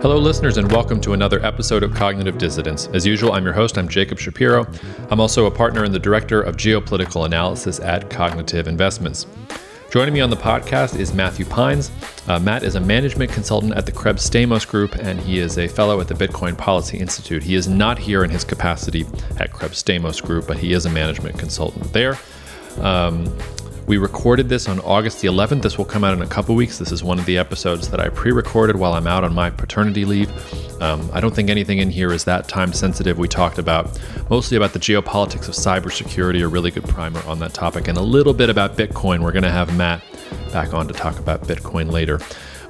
Hello, listeners, and welcome to another episode of Cognitive Dissidents. As usual, I'm your host. I'm Jacob Shapiro. I'm also a partner and the director of geopolitical analysis at Cognitive Investments. Joining me on the podcast is Matthew Pines. Uh, Matt is a management consultant at the Krebs Stamos Group, and he is a fellow at the Bitcoin Policy Institute. He is not here in his capacity at Krebs Stamos Group, but he is a management consultant there. Um, we recorded this on August the 11th. This will come out in a couple weeks. This is one of the episodes that I pre recorded while I'm out on my paternity leave. Um, I don't think anything in here is that time sensitive. We talked about mostly about the geopolitics of cybersecurity, a really good primer on that topic, and a little bit about Bitcoin. We're going to have Matt back on to talk about Bitcoin later.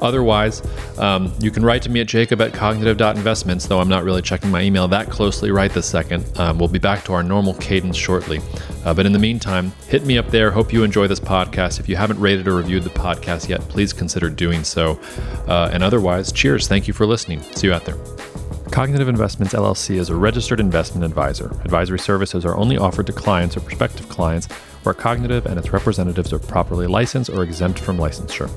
Otherwise, um, you can write to me at jacob at cognitive.investments, though I'm not really checking my email that closely right this second. Um, we'll be back to our normal cadence shortly. Uh, but in the meantime, hit me up there. Hope you enjoy this podcast. If you haven't rated or reviewed the podcast yet, please consider doing so. Uh, and otherwise, cheers. Thank you for listening. See you out there. Cognitive Investments LLC is a registered investment advisor. Advisory services are only offered to clients or prospective clients where Cognitive and its representatives are properly licensed or exempt from licensure.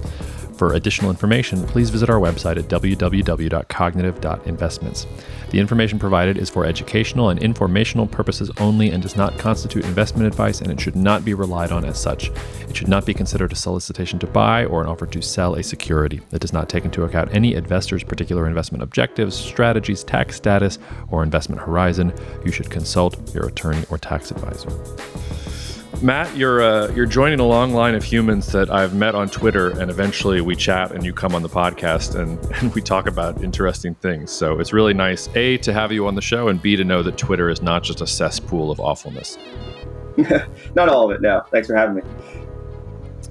For additional information, please visit our website at www.cognitive.investments. The information provided is for educational and informational purposes only and does not constitute investment advice, and it should not be relied on as such. It should not be considered a solicitation to buy or an offer to sell a security. It does not take into account any investor's particular investment objectives, strategies, tax status, or investment horizon. You should consult your attorney or tax advisor. Matt, you're uh, you're joining a long line of humans that I've met on Twitter, and eventually we chat and you come on the podcast and, and we talk about interesting things. So it's really nice, A, to have you on the show, and B, to know that Twitter is not just a cesspool of awfulness. not all of it, no. Thanks for having me.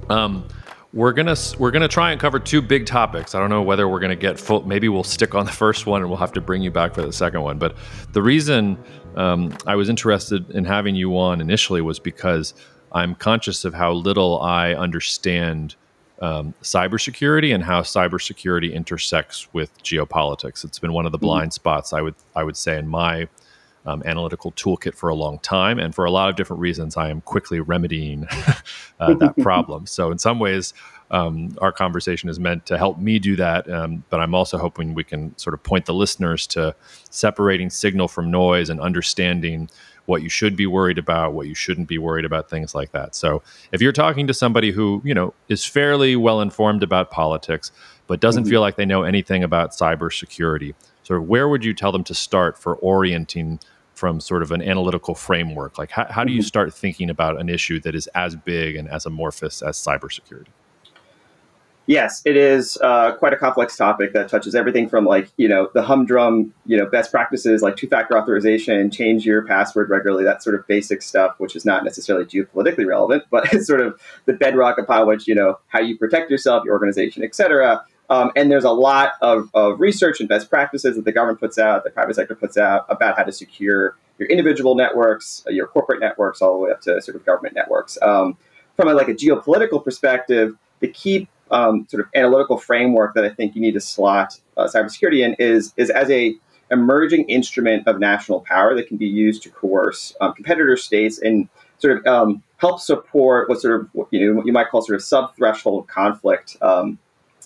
Um, we're gonna we're gonna try and cover two big topics. I don't know whether we're gonna get full. Maybe we'll stick on the first one, and we'll have to bring you back for the second one. But the reason um, I was interested in having you on initially was because I'm conscious of how little I understand um, cybersecurity and how cybersecurity intersects with geopolitics. It's been one of the mm-hmm. blind spots I would I would say in my um, analytical toolkit for a long time, and for a lot of different reasons, I am quickly remedying uh, that problem. So in some ways, um, our conversation is meant to help me do that. Um, but I'm also hoping we can sort of point the listeners to separating signal from noise and understanding what you should be worried about, what you shouldn't be worried about, things like that. So if you're talking to somebody who, you know, is fairly well informed about politics, but doesn't mm-hmm. feel like they know anything about cybersecurity, sort of where would you tell them to start for orienting from sort of an analytical framework? Like how, how do you mm-hmm. start thinking about an issue that is as big and as amorphous as cybersecurity? Yes, it is uh, quite a complex topic that touches everything from like you know the humdrum you know best practices like two-factor authorization, change your password regularly, that sort of basic stuff, which is not necessarily geopolitically relevant, but it's sort of the bedrock upon which you know how you protect yourself, your organization, etc. Um, and there's a lot of, of research and best practices that the government puts out, the private sector puts out about how to secure your individual networks, your corporate networks, all the way up to sort of government networks. Um, from a, like a geopolitical perspective, the key um, sort of analytical framework that I think you need to slot uh, cybersecurity in is is as a emerging instrument of national power that can be used to coerce um, competitor states and sort of um, help support what sort of you know what you might call sort of sub-threshold conflict.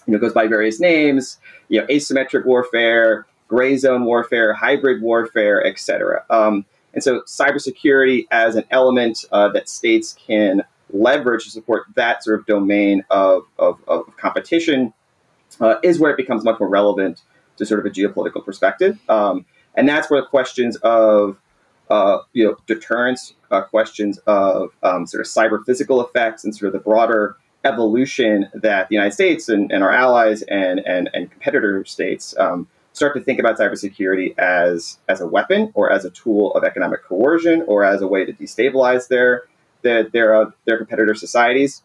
You know, goes by various names. You know, asymmetric warfare, gray zone warfare, hybrid warfare, etc. Um, and so, cybersecurity as an element uh, that states can leverage to support that sort of domain of, of, of competition uh, is where it becomes much more relevant to sort of a geopolitical perspective. Um, and that's where the questions of uh, you know deterrence, uh, questions of um, sort of cyber physical effects, and sort of the broader evolution that the United States and, and our allies and, and, and competitor states um, start to think about cybersecurity as as a weapon or as a tool of economic coercion or as a way to destabilize their their their, uh, their competitor societies.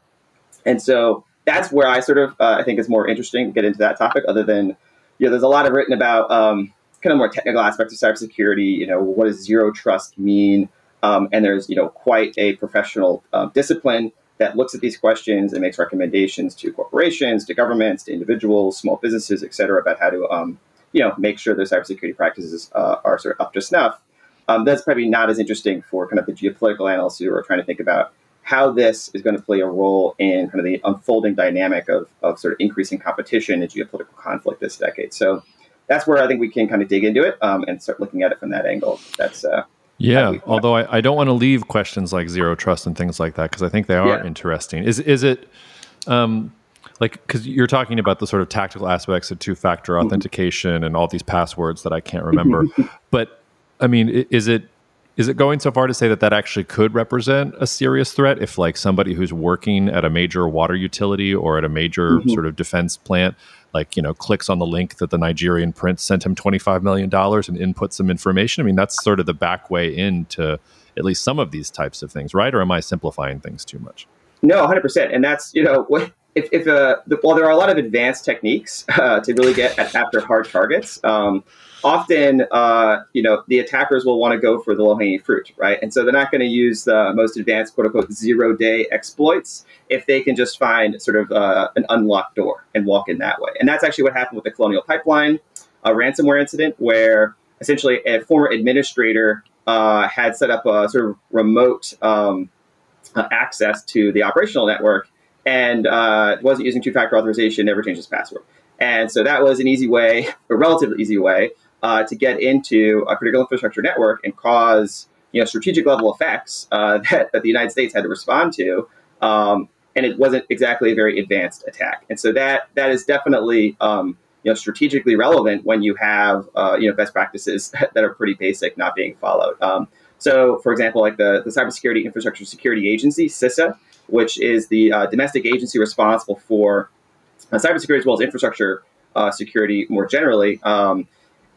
And so that's where I sort of uh, I think is more interesting to get into that topic. Other than you know, there's a lot of written about um, kind of more technical aspects of cybersecurity. You know, what does zero trust mean? Um, and there's you know quite a professional um, discipline that looks at these questions and makes recommendations to corporations, to governments, to individuals, small businesses, et cetera, about how to um, you know make sure their cybersecurity practices uh, are sort of up to snuff. Um, that's probably not as interesting for kind of the geopolitical analysts who are trying to think about how this is going to play a role in kind of the unfolding dynamic of, of sort of increasing competition and geopolitical conflict this decade. So that's where I think we can kind of dig into it um, and start looking at it from that angle. That's uh, yeah. Although I, I don't want to leave questions like zero trust and things like that because I think they are yeah. interesting. Is is it um, like because you're talking about the sort of tactical aspects of two factor mm-hmm. authentication and all these passwords that I can't remember, but I mean, is it is it going so far to say that that actually could represent a serious threat if like somebody who's working at a major water utility or at a major mm-hmm. sort of defense plant like you know clicks on the link that the Nigerian prince sent him 25 million dollars and input some information. I mean that's sort of the back way into at least some of these types of things right? Or am i simplifying things too much? No 100% and that's you know if, if uh, the, while there are a lot of advanced techniques uh, to really get at, after hard targets. Um, often, uh, you know, the attackers will want to go for the low hanging fruit, right? And so they're not going to use the most advanced, quote unquote, zero day exploits if they can just find sort of uh, an unlocked door and walk in that way. And that's actually what happened with the Colonial Pipeline a ransomware incident, where essentially a former administrator uh, had set up a sort of remote um, uh, access to the operational network and uh, wasn't using two factor authorization, never changed his password. And so that was an easy way, a relatively easy way, uh, to get into a critical infrastructure network and cause you know strategic level effects uh, that, that the United States had to respond to. Um, and it wasn't exactly a very advanced attack. And so that that is definitely um, you know strategically relevant when you have uh, you know best practices that are pretty basic not being followed. Um, so, for example, like the, the Cybersecurity Infrastructure Security Agency, CISA, which is the uh, domestic agency responsible for uh, cybersecurity as well as infrastructure uh, security more generally. Um,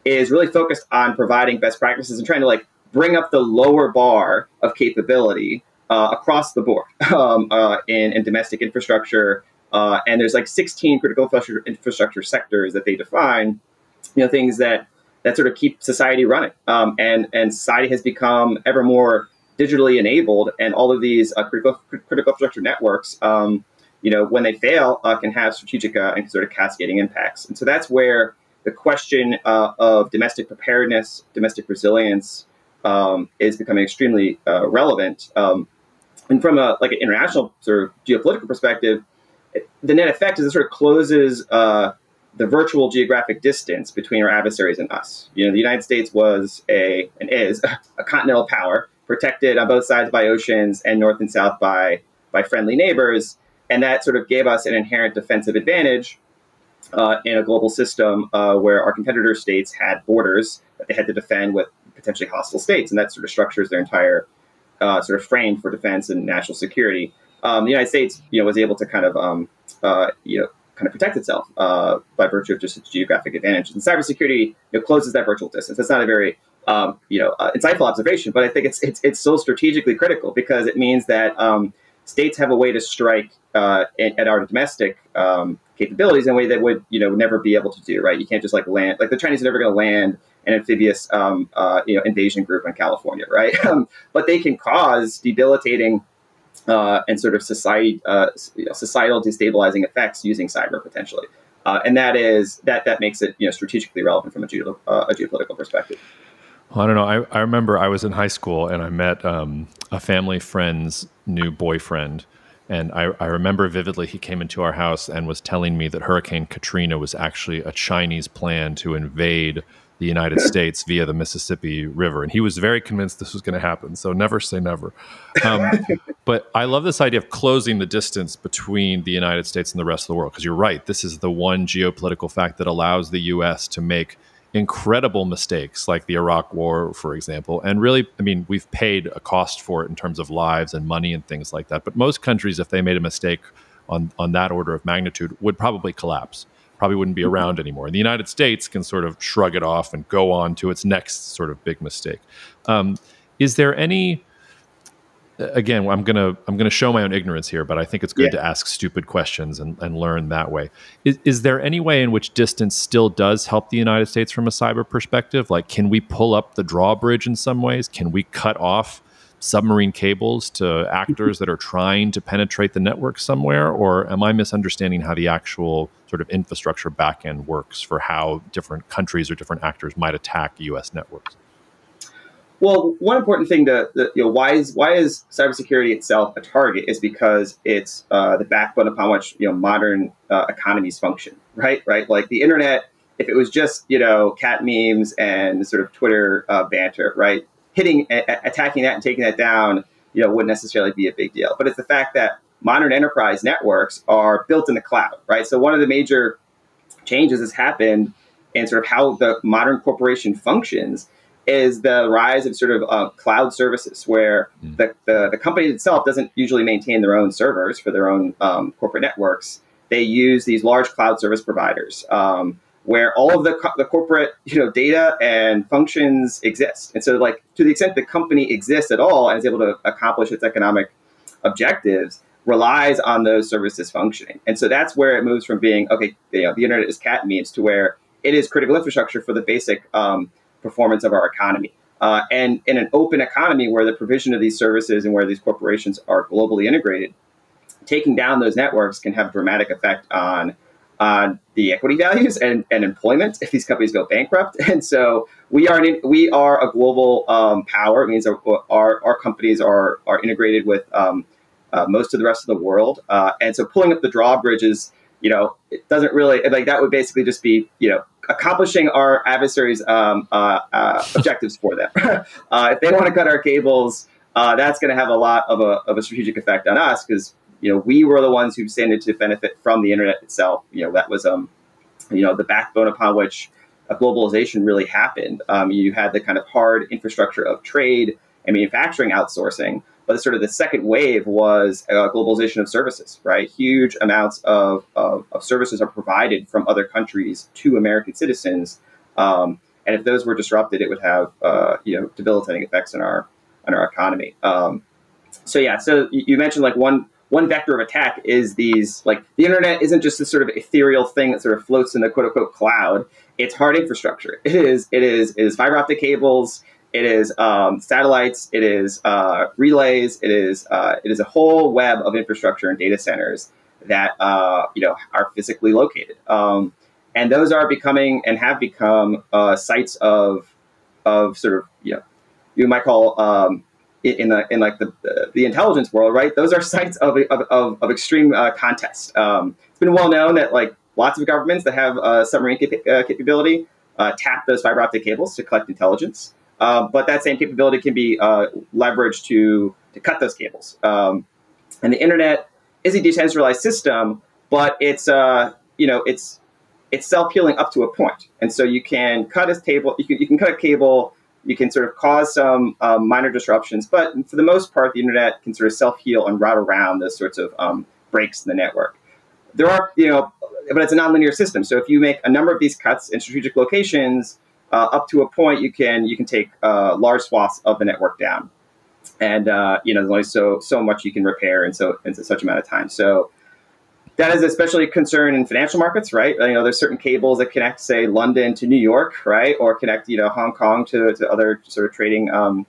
is really focused on providing best practices and trying to like bring up the lower bar of capability uh, across the board um, uh, in, in, domestic infrastructure. Uh, and there's like 16 critical infrastructure, sectors that they define, you know, things that that sort of keep society running. Um, and and society has become ever more digitally enabled, and all of these uh, critical critical infrastructure networks, um, you know, when they fail, uh, can have strategic uh, and sort of cascading impacts. And so that's where the question uh, of domestic preparedness, domestic resilience, um, is becoming extremely uh, relevant. Um, and from a like an international sort of geopolitical perspective, the net effect is it sort of closes uh, the virtual geographic distance between our adversaries and us. You know, the United States was a and is a continental power, protected on both sides by oceans and north and south by by friendly neighbors, and that sort of gave us an inherent defensive advantage uh, in a global system uh, where our competitor states had borders that they had to defend with potentially hostile states, and that sort of structures their entire uh, sort of frame for defense and national security. Um, the United States, you know, was able to kind of, um, uh, you know, kind of protect itself uh, by virtue of just its geographic advantage. And cybersecurity you know, closes that virtual distance. It's not a very um, you know uh, insightful observation, but I think it's it's it's still strategically critical because it means that um, states have a way to strike uh, at, at, our domestic um, capabilities in a way that would you know never be able to do. Right? You can't just like land like the Chinese are never going to land an amphibious um, uh, you know invasion group in California, right? Um, but they can cause debilitating uh, and sort of society uh, you know, societal destabilizing effects using cyber potentially. Uh, and that is that that makes it you know strategically relevant from a, uh, a geopolitical perspective. Well, I don't know. I, I remember I was in high school and I met um, a family friend's new boyfriend. And I, I, remember vividly he came into our house and was telling me that Hurricane Katrina was actually a Chinese plan to invade the United States via the Mississippi River. And he was very convinced this was going to happen. So never say never. Um, but I love this idea of closing the distance between the United States and the rest of the world. Because you're right, this is the one geopolitical fact that allows the U.S. to make incredible mistakes like the Iraq war, for example. And really, I mean, we've paid a cost for it in terms of lives and money and things like that. But most countries, if they made a mistake on, on that order of magnitude, would probably collapse, probably wouldn't be mm-hmm. around anymore. And the United States can sort of shrug it off and go on to its next sort of big mistake. Um, is there any again i'm gonna i'm gonna show my own ignorance here but i think it's good yeah. to ask stupid questions and, and learn that way. Is, is there any way in which distance still does help the united states from a cyber perspective? Like can we pull up the drawbridge in some ways? Can we cut off submarine cables to actors that are trying to penetrate the network somewhere? Or am i misunderstanding how the actual sort of infrastructure backend works for how different countries or different actors might attack us networks well, one important thing to, you know, why is why is cybersecurity itself a target is because it's uh, the backbone upon which you know modern uh, economies function, right? Right, like the internet if it was just you know cat memes and sort of Twitter uh, banter, right? Hitting, a- attacking that and taking that down, you know, wouldn't necessarily be a big deal. But it's the fact that modern enterprise networks are built in the cloud, right? So one of the major changes has happened in sort of how the modern corporation functions is the rise of sort of uh, cloud services where mm. the, the, the, company itself doesn't usually maintain their own servers for their own um, corporate networks. They use these large cloud service providers um, where all of the, co- the corporate you know data and functions exist. And so like to the extent the company exists at all and is able to accomplish its economic objectives relies on those services functioning. And so that's where it moves from being, okay, you know, the internet is cat memes to where it is critical infrastructure for the basic um, performance of our economy. Uh, and in an open economy where the provision of these services and where these corporations are globally integrated, taking down those networks can have a dramatic effect on on the equity values and, and employment if these companies go bankrupt. And so we are an, we are a global um, power. It means our, our, our companies are are integrated with um, uh, most of the rest of the world. Uh, and so pulling up the drawbridges, you know, it doesn't really like that would basically just be you know accomplishing our adversaries' um, uh, uh objectives for them. Uh, if they want to cut our cables, uh, that's going to have a lot of a, of a strategic effect on us because you know we were the ones who standed to benefit from the internet itself. You know that was um you know the backbone upon which globalization really happened. Um, you had the kind of hard infrastructure of trade and manufacturing outsourcing. But sort of the second wave was uh, globalization of services, right? Huge amounts of, of, of, services are provided from other countries to American citizens. Um, and if those were disrupted, it would have uh, you know debilitating effects on our on our economy. Um, so yeah, so you mentioned like one one vector of attack is these like the internet isn't just this sort of ethereal thing that sort of floats in the quote unquote cloud. It's hard infrastructure. It is it is it is fiber optic cables. It is um, satellites. It is uh, relays. It is uh, it is a whole web of infrastructure and data centers that uh, you know are physically located, um, and those are becoming and have become uh, sites of of sort of you know you might call um, in the in like the the intelligence world, right? Those are sites of of, of, extreme uh, contest. Um, it's been well known that like lots of governments that have uh, submarine cap- capability tap those fiber optic cables to collect intelligence. Um, but that same capability can be uh, leveraged to to cut those cables. Um, and the internet is a decentralized system, but it's uh, you know it's it's self healing up to a point. And so you can cut a cable, you can you can cut a cable, you can sort of cause some um, minor disruptions, but for the most part, the internet can sort of self heal and route around those sorts of um, breaks in the network. There are you know, but it's a nonlinear system. So if you make a number of these cuts in strategic locations uh, up to a point, you can you can take uh, large swaths of the network down, and uh, you know there's only so so much you can repair in so in such amount of time. So that is especially a concern in financial markets, right? You know, there's certain cables that connect, say, London to New York, right, or connect you know Hong Kong to, to other sort of trading um,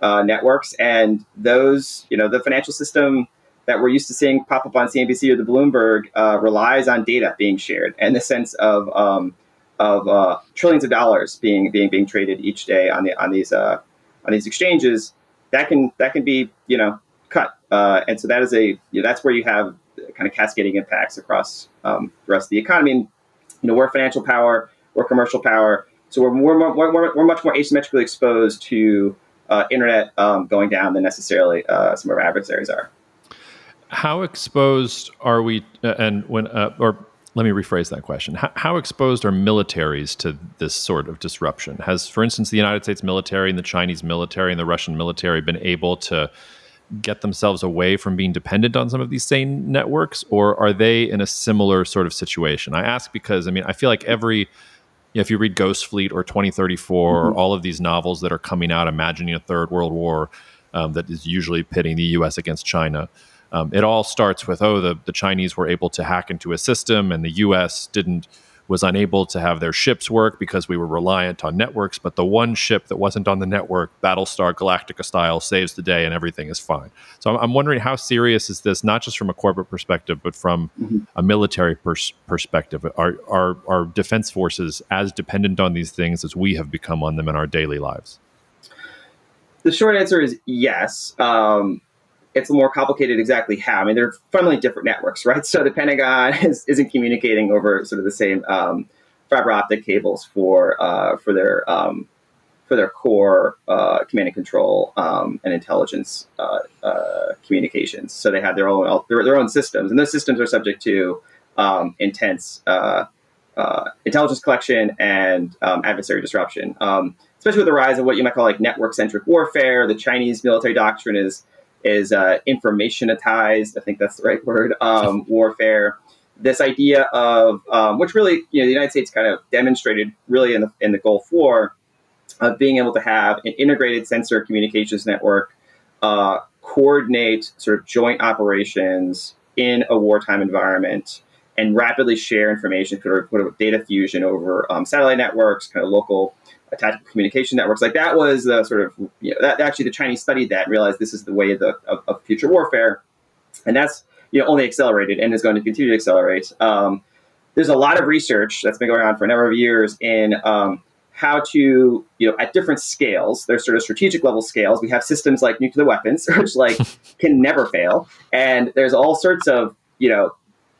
uh, networks, and those you know the financial system that we're used to seeing pop up on CNBC or the Bloomberg uh, relies on data being shared and the sense of um, of uh, trillions of dollars being being being traded each day on the on these uh, on these exchanges, that can that can be you know cut, uh, and so that is a you know, that's where you have kind of cascading impacts across um, the rest of the economy. And, you know, we're financial power, we're commercial power, so we're we're, we're much more asymmetrically exposed to uh, internet um, going down than necessarily uh, some of our adversaries are. How exposed are we? Uh, and when or let me rephrase that question. How, how, exposed are militaries to this sort of disruption? Has, for instance, the United States military and the Chinese military and the Russian military been able to get themselves away from being dependent on some of these same networks, or are they in a similar sort of situation? I ask because, I mean, I feel like every if you read Ghost Fleet or 2034 mm-hmm. or all of these novels that are coming out imagining a third world war um, that is usually pitting the US against China, um, it all starts with oh the, the chinese were able to hack into a system and the us didn't was unable to have their ships work because we were reliant on networks but the one ship that wasn't on the network battlestar galactica style saves the day and everything is fine. So i'm, I'm wondering how serious is this not just from a corporate perspective but from mm-hmm. a military pers- perspective. Are, are, are defense forces as dependent on these things as we have become on them in our daily lives? The short answer is yes. Um, it's more complicated exactly how. I mean, they're fundamentally different networks, right? So the Pentagon is, not communicating over sort of the same um, fiber optic cables for uh, for their um, for their core uh, command and control um, and intelligence uh, uh, communications. So they have their own their, their, own systems, and those systems are subject to um, intense uh, uh, intelligence collection and um, adversary disruption. Um, especially with the rise of what you might call like network centric warfare, the Chinese military doctrine is is uh, informationized. I think that's the right word. Um, warfare. This idea of um, which really you know the United States kind of demonstrated really in the in the Gulf War of being able to have an integrated sensor communications network, uh, coordinate sort of joint operations in a wartime environment, and rapidly share information, sort of data fusion over um, satellite networks, kind of local tactical communication networks. Like that was the sort of you know, that actually the Chinese studied that and realized this is the way of, the, of, of future warfare, and that's you know only accelerated and is going to continue to accelerate. Um, there's a lot of research that's been going on for a number of years in um, how to, you know, at different scales, there's sort of strategic level scales. We have systems like nuclear weapons, which like can never fail. And there's all sorts of, you know,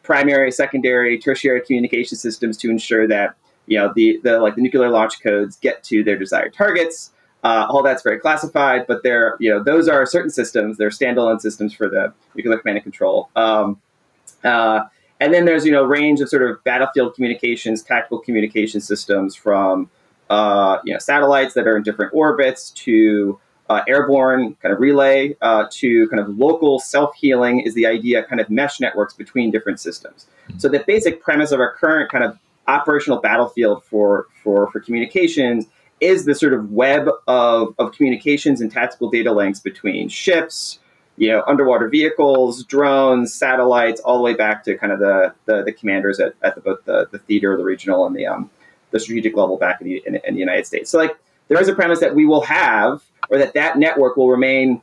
primary, secondary, tertiary communication systems to ensure that, you know, the, the like the nuclear launch codes get to their desired targets. Uh, all that's very classified, but they're, you know, those are certain systems. They're standalone systems for the nuclear command and control. Um, uh, and then there's, you know, range of sort of battlefield communications, tactical communication systems from uh, you know, satellites that are in different orbits to uh, airborne kind of relay uh, to kind of local self-healing is the idea kind of mesh networks between different systems. So the basic premise of our current kind of operational battlefield for for for communications is the sort of web of, of communications and tactical data links between ships, you know, underwater vehicles, drones, satellites, all the way back to kind of the the, the commanders at, at the, both the, the theater, the regional, and the um, the strategic level back in the, in, in the United States. So, like, there is a premise that we will have, or that that network will remain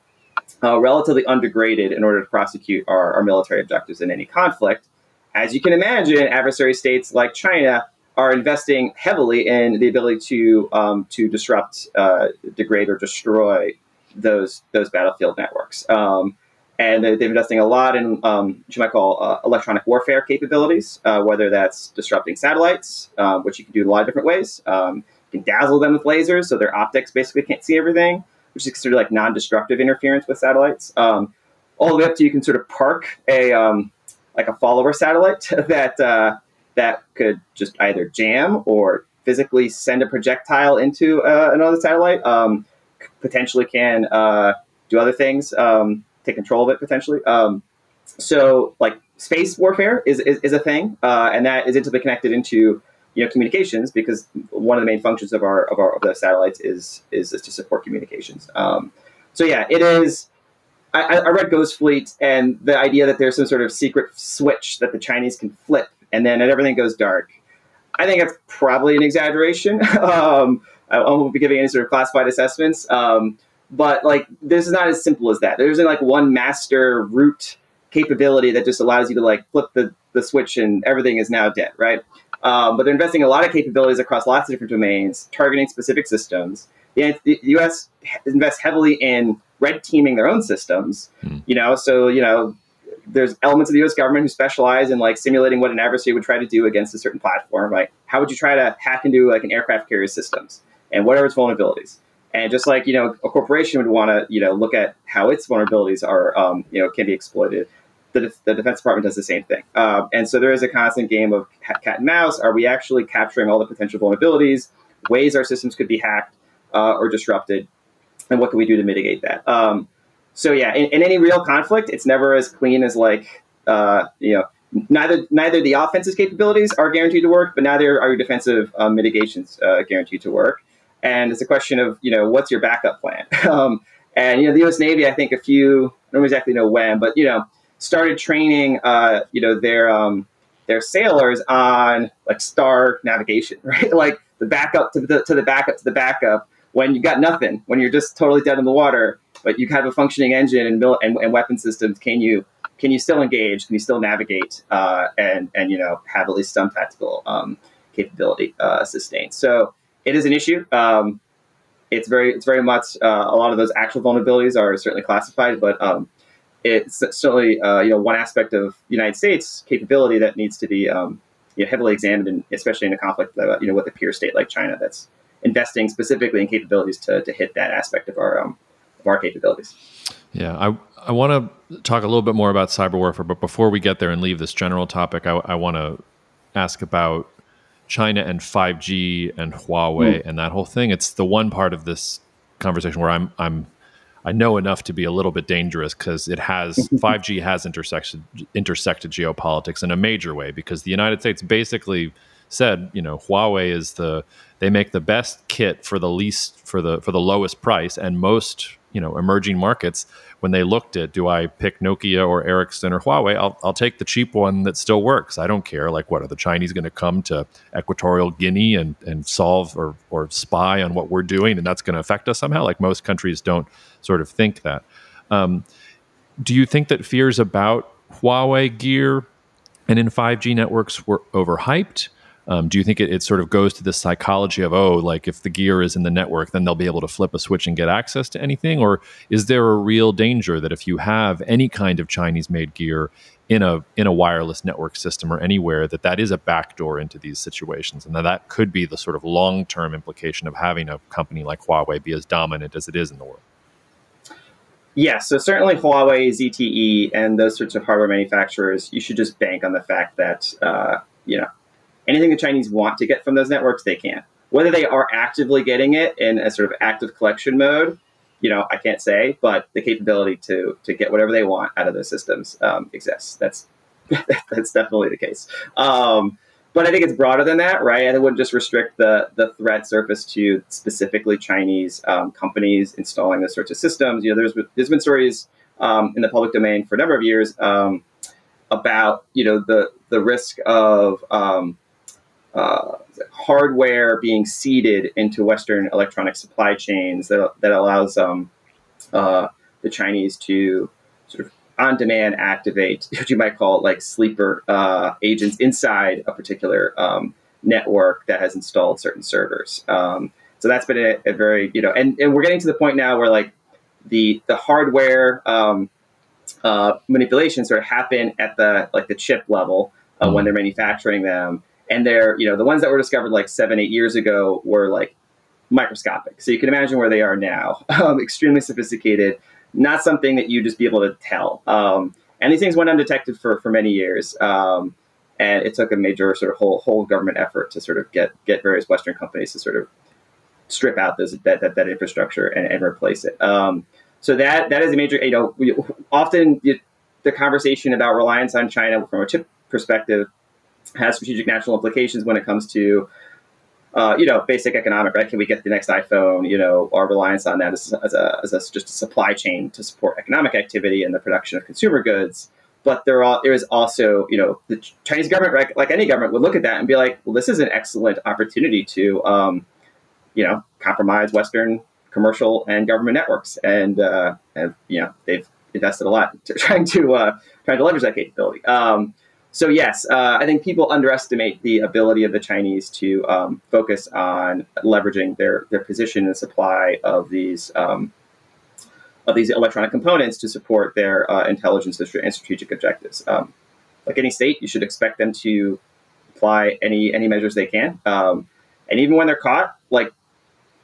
uh, relatively undegraded in order to prosecute our, our military objectives in any conflict. As you can imagine, adversary states like China are investing heavily in the ability to um, to disrupt, uh, degrade, or destroy those those battlefield networks. Um, and they're, investing a lot in um, what you might call uh, electronic warfare capabilities, uh, whether that's disrupting satellites, uh, which you can do in a lot of different ways. Um, you can dazzle them with lasers, so their optics basically can't see everything, which is considered like non-destructive interference with satellites. Um, all the way up to you can sort of park a um, like a follower satellite that uh, that could just either jam or physically send a projectile into uh, another satellite. Um, potentially can uh, do other things. Um, take control of it potentially. Um, so like space warfare is, is, is a thing, uh, and that is intimately connected into you know communications because one of the main functions of our of our of the satellites is is, is to support communications. Um, so yeah, it is. I, I read Ghost Fleet and the idea that there's some sort of secret switch that the Chinese can flip and then everything goes dark. I think that's probably an exaggeration. um, I won't be giving any sort of classified assessments. Um, but like this is not as simple as that. There isn't like one master root capability that just allows you to like flip the, the switch and everything is now dead, right? Um, but they're investing a lot of capabilities across lots of different domains, targeting specific systems. The, the U.S. invests heavily in red teaming their own systems. Hmm. You know, so you know, there's elements of the U.S. government who specialize in like simulating what an adversary would try to do against a certain platform. Like, how would you try to hack into like an aircraft carrier systems and what are its vulnerabilities? And just like you know, a corporation would want to you know look at how its vulnerabilities are um, you know can be exploited. The, the Defense Department does the same thing, uh, and so there is a constant game of cat and mouse. Are we actually capturing all the potential vulnerabilities, ways our systems could be hacked uh, or disrupted, and what can we do to mitigate that? Um, so yeah, in, in, any real conflict, it's never as clean as like uh, you know neither neither the offensive capabilities are guaranteed to work, but neither are your defensive uh, mitigations uh, guaranteed to work and it's a question of you know what's your backup plan. um, and you know the U.S. Navy, I think a few I don't exactly know when, but you know started training uh, you know their um, their sailors on like star navigation, right? like the backup to the to the backup to the backup when you've got nothing, when you're just totally dead in the water, but you have a functioning engine and mil- and, and weapon systems. Can you can you still engage? Can you still navigate uh, and and you know have at least some tactical um, capability uh, sustained? So it is an issue. Um, it's very it's very much uh, a lot of those actual vulnerabilities are certainly classified, but um, it's certainly uh, you know one aspect of United States capability that needs to be um, you know, heavily examined, in, especially in a conflict, uh, you know, with a peer state like China that's investing specifically in capabilities to, to hit that aspect of our um, of our capabilities. Yeah, I I want to talk a little bit more about cyber warfare, but before we get there and leave this general topic, I, I want to ask about China and 5G and Huawei mm. and that whole thing. It's the one part of this conversation where I'm I'm I know enough to be a little bit dangerous because it has 5G has intersected intersected geopolitics in a major way because the United States basically said, you know, Huawei is the they make the best kit for the least for the for the lowest price and most, you know, emerging markets when they looked at do I pick Nokia or Ericsson or Huawei, I'll, I'll take the cheap one that still works. I don't care. Like, what are the Chinese going to come to Equatorial Guinea and, and solve or, or spy on what we're doing and that's going to affect us somehow? Like, most countries don't sort of think that. Um, do you think that fears about Huawei gear and in 5G networks were overhyped? Um, do you think it, it, sort of goes to the psychology of, oh, like if the gear is in the network, then they'll be able to flip a switch and get access to anything? Or is there a real danger that if you have any kind of Chinese made gear in a in a wireless network system or anywhere, that that is a backdoor into these situations, and that that could be the sort of long term implication of having a company like Huawei be as dominant as it is in the world? Yeah, so certainly Huawei, ZTE, and those sorts of hardware manufacturers, you should just bank on the fact that uh, you know anything the Chinese want to get from those networks, they can. Whether they are actively getting it in a sort of active collection mode, you know, I can't say, but the capability to to get whatever they want out of those systems um, exists. That's that's definitely the case. Um, but I think it's broader than that, right? And it wouldn't just restrict the the threat surface to specifically Chinese um, companies installing those sorts of systems. You know, there's there's been stories um, in the public domain for a number of years um, about you know the the risk of um, uh, hardware being seeded into Western electronic supply chains that, that allows um, uh, the Chinese to sort of on demand activate what you might call like sleeper uh, agents inside a particular um, network that has installed certain servers. Um, so that's been a, a, very, you know, and, and we're getting to the point now where like the, the hardware um, uh, manipulations sort of happen at the like the chip level uh, when mm-hmm. they're manufacturing them and they're you know the ones that were discovered like seven eight years ago were like microscopic. So you can imagine where they are now. Um, extremely sophisticated. Not something that you'd just be able to tell. Um, and these things went undetected for for many years. Um, and it took a major sort of whole whole government effort to sort of get get various western companies to sort of strip out those that that, that infrastructure and, and replace it. Um, so that that is a major you know we, often you, the conversation about reliance on china from a chip perspective has strategic national implications when it comes to uh, you know, basic economic, right? Can we get the next iPhone? You know, our reliance on that as, as, a, as a, just a supply chain to support economic activity and the production of consumer goods. But there, are, there is also, you know, the Chinese government, right, like any government, would look at that and be like, well, this is an excellent opportunity to, um, you know, compromise Western commercial and government networks. And, uh, and you know, they've invested a lot trying to uh, trying to leverage that capability. Um, so yes, uh, I think people underestimate the ability of the Chinese to um, focus on leveraging their their position in supply of these um, of these electronic components to support their uh, intelligence and strategic objectives. Um, like any state, you should expect them to apply any any measures they can, um, and even when they're caught, like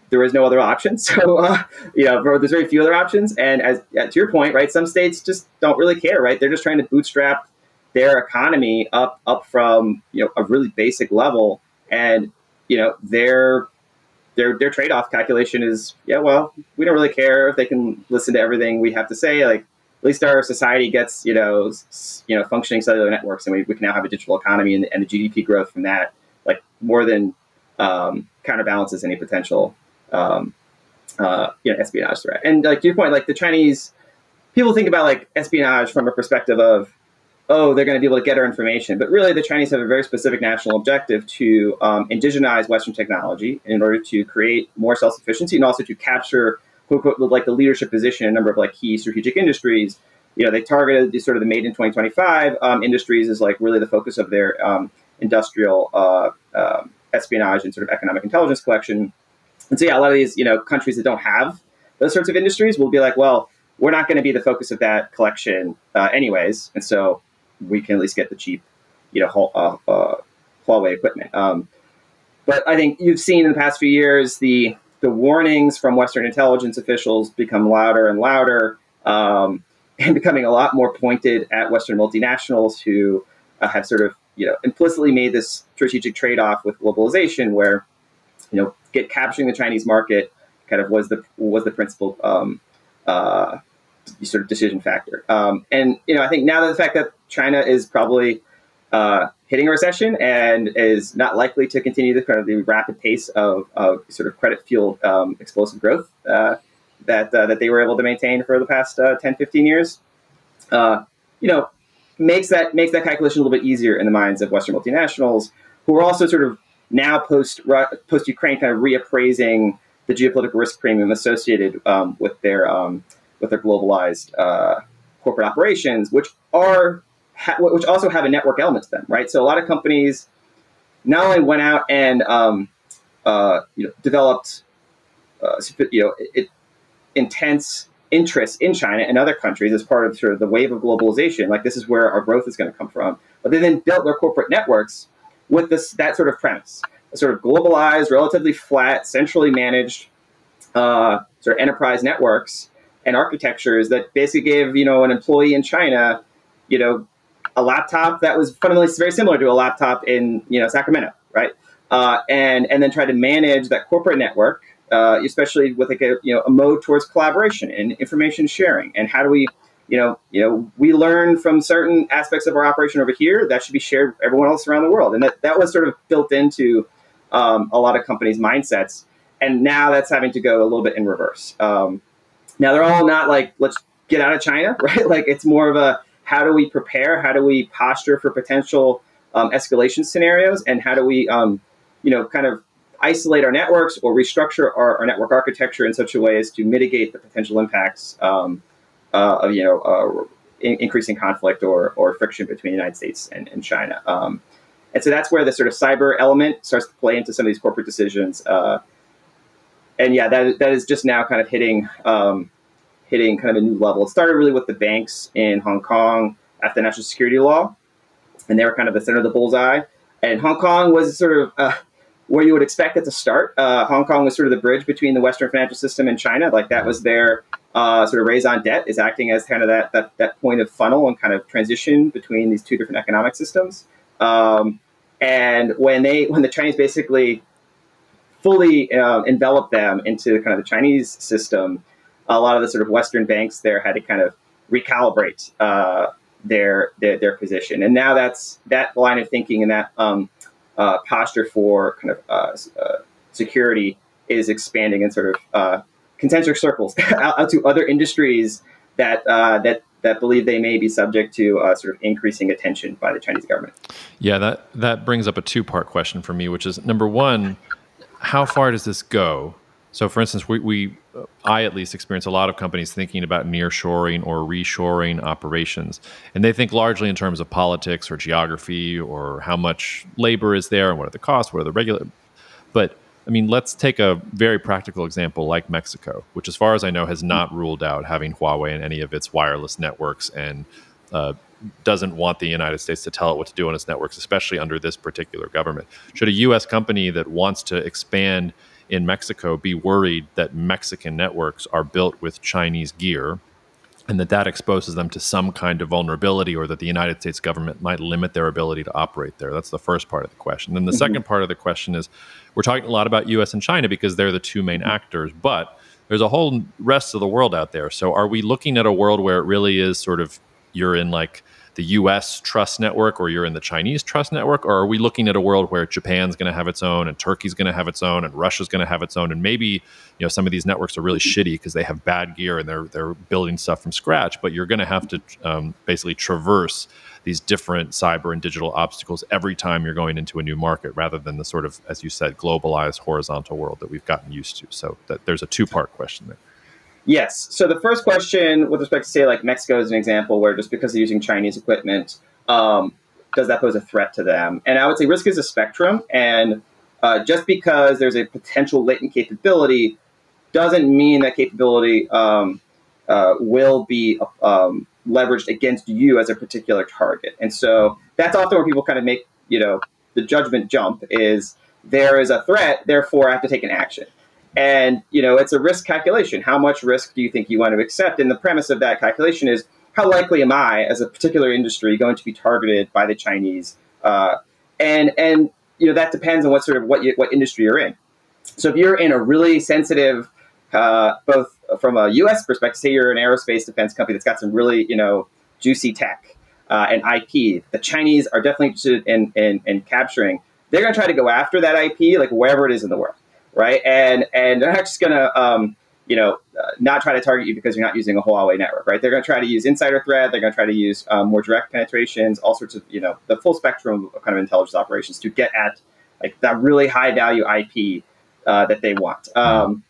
there is no other option. So uh, you know, there's very few other options. And as to your point, right, some states just don't really care, right? They're just trying to bootstrap their economy up up from you know a really basic level, and you know their their their trade off calculation is yeah well we don't really care if they can listen to everything we have to say. Like at least our society gets you know you know functioning cellular networks and we, we can now have a digital economy and, and the GDP growth from that like more than um, counterbalances any potential um, uh, you know espionage threat. And like to your point like the Chinese people think about like espionage from a perspective of oh, they're going to be able to get our information. But really, the Chinese have a very specific national objective to um, indigenize Western technology in order to create more self sufficiency and also to capture, quote, unquote, like the leadership position in a number of like key strategic industries. You know, they targeted the, sort of the made in 2025 um, industries is like really the focus of their um, industrial uh, uh, espionage and sort of economic intelligence collection. And so, yeah, a lot of these, you know, countries that don't have those sorts of industries will be like, well, we're not going to be the focus of that collection uh, anyways. And so we can at least get the cheap, you know, uh, uh, Huawei equipment. Um, but I think you've seen in the past few years the the warnings from Western intelligence officials become louder and louder, um, and becoming a lot more pointed at Western multinationals who uh, have sort of you know implicitly made this strategic trade off with globalization, where you know get capturing the Chinese market kind of was the was the principal um, uh, sort of decision factor. Um, and you know I think now that the fact that China is probably uh, hitting a recession and is not likely to continue the kind of the rapid pace of, of sort of credit fueled um, explosive growth uh, that uh, that they were able to maintain for the past uh, 10, 15 years. Uh, you know, makes that makes that calculation a little bit easier in the minds of Western multinationals who are also sort of now post post Ukraine kind of reappraising the geopolitical risk premium associated um, with their um, with their globalized uh, corporate operations, which are ha- which also have a network element to them, right? So a lot of companies not only went out and um, uh, you know developed uh, you know it, intense interest in China and other countries as part of sort of the wave of globalization. Like this is where our growth is going to come from. But they then built their corporate networks with this that sort of premise, a sort of globalized, relatively flat, centrally managed uh, sort of enterprise networks and architectures that basically gave you know an employee in China, you know, a laptop that was fundamentally very similar to a laptop in you know Sacramento, right? Uh, and and then try to manage that corporate network, uh, especially with like a you know a mode towards collaboration and information sharing. And how do we, you know, you know, we learn from certain aspects of our operation over here that should be shared with everyone else around the world. And that that was sort of built into um, a lot of companies' mindsets. And now that's having to go a little bit in reverse. Um, now they're all not like let's get out of China, right? Like it's more of a how do we prepare? How do we posture for potential um, escalation scenarios? And how do we, um, you know, kind of isolate our networks or restructure our, our, network architecture in such a way as to mitigate the potential impacts um, uh, of, you know, uh, in, increasing conflict or, or friction between the United States and, and China. Um, and so that's where the sort of cyber element starts to play into some of these corporate decisions. Uh, and yeah, that, that is just now kind of hitting um, hitting kind of a new level. It started really with the banks in Hong Kong after the national security law, and they were kind of the center of the bullseye. And Hong Kong was sort of uh, where you would expect it to start. Uh, Hong Kong was sort of the bridge between the Western financial system and China. Like that was their uh, sort of raison d'etre, is acting as kind of that, that that point of funnel and kind of transition between these two different economic systems. Um, and when they when the Chinese basically fully uh, enveloped them into kind of the Chinese system, a lot of the sort of Western banks there had to kind of recalibrate uh, their, their, their position, and now that's that line of thinking and that um, uh, posture for kind of uh, uh security is expanding in sort of uh, concentric circles out, out, to other industries that that that believe they may be subject to uh, sort of increasing attention by the Chinese government. Yeah, that that brings up a two part question for me, which is number one, how far does this go? So, for instance, we, we I at least experience a lot of companies thinking about nearshoring or reshoring operations, and they think largely in terms of politics or geography or how much labor is there and what are the costs, what are the regular. But I mean, let's take a very practical example like Mexico, which, as far as I know, has not ruled out having Huawei in any of its wireless networks and uh, doesn't want the United States to tell it what to do on its networks, especially under this particular government. Should a U.S. company that wants to expand in Mexico be worried that Mexican networks are built with Chinese gear and that that exposes them to some kind of vulnerability or that the United States government might limit their ability to operate there. That's the first part of the question. Then the mm-hmm. second part of the question is we're talking a lot about US and China because they're the two main actors, but there's a whole rest of the world out there. So are we looking at a world where it really is sort of you're in like the US trust network or you're in the Chinese trust network? Or are we looking at a world where Japan's going to have its own and Turkey's going to have its own and Russia's going to have its own? And maybe, you know, some of these networks are really shitty because they have bad gear and they're, they're building stuff from scratch, but you're going to have to um, basically traverse these different cyber and digital obstacles every time you're going into a new market rather than the sort of, as you said, globalized horizontal world that we've gotten used to. So that, there's a two part question there. Yes. So the first question, with respect to say like Mexico is an example where just because they're using Chinese equipment, um, does that pose a threat to them? And I would say risk is a spectrum, and uh, just because there's a potential latent capability doesn't mean that capability um, uh, will be um, leveraged against you as a particular target. And so that's often where people kind of make you know the judgment jump is there is a threat, therefore I have to take an action. And you know, it's a risk calculation. How much risk do you think you want to accept? And the premise of that calculation is how likely am I, as a particular industry, going to be targeted by the Chinese? Uh, and and you know that depends on what sort of what you, what industry you're in. So if you're in a really sensitive, uh, both from a U.S. perspective, say you're an aerospace defense company that's got some really you know juicy tech uh, and IP, the Chinese are definitely interested in, in, in capturing. They're going to try to go after that IP, like wherever it is in the world, right? And and they're not just to um, you know, uh, not try to target you because you're not using a Huawei network, right? They're to try to use insider threat. They're to try to use um, more direct penetrations, all sorts of, you know, the full spectrum of kind of intelligence operations to get at like that really high value IP uh, that they want. Um,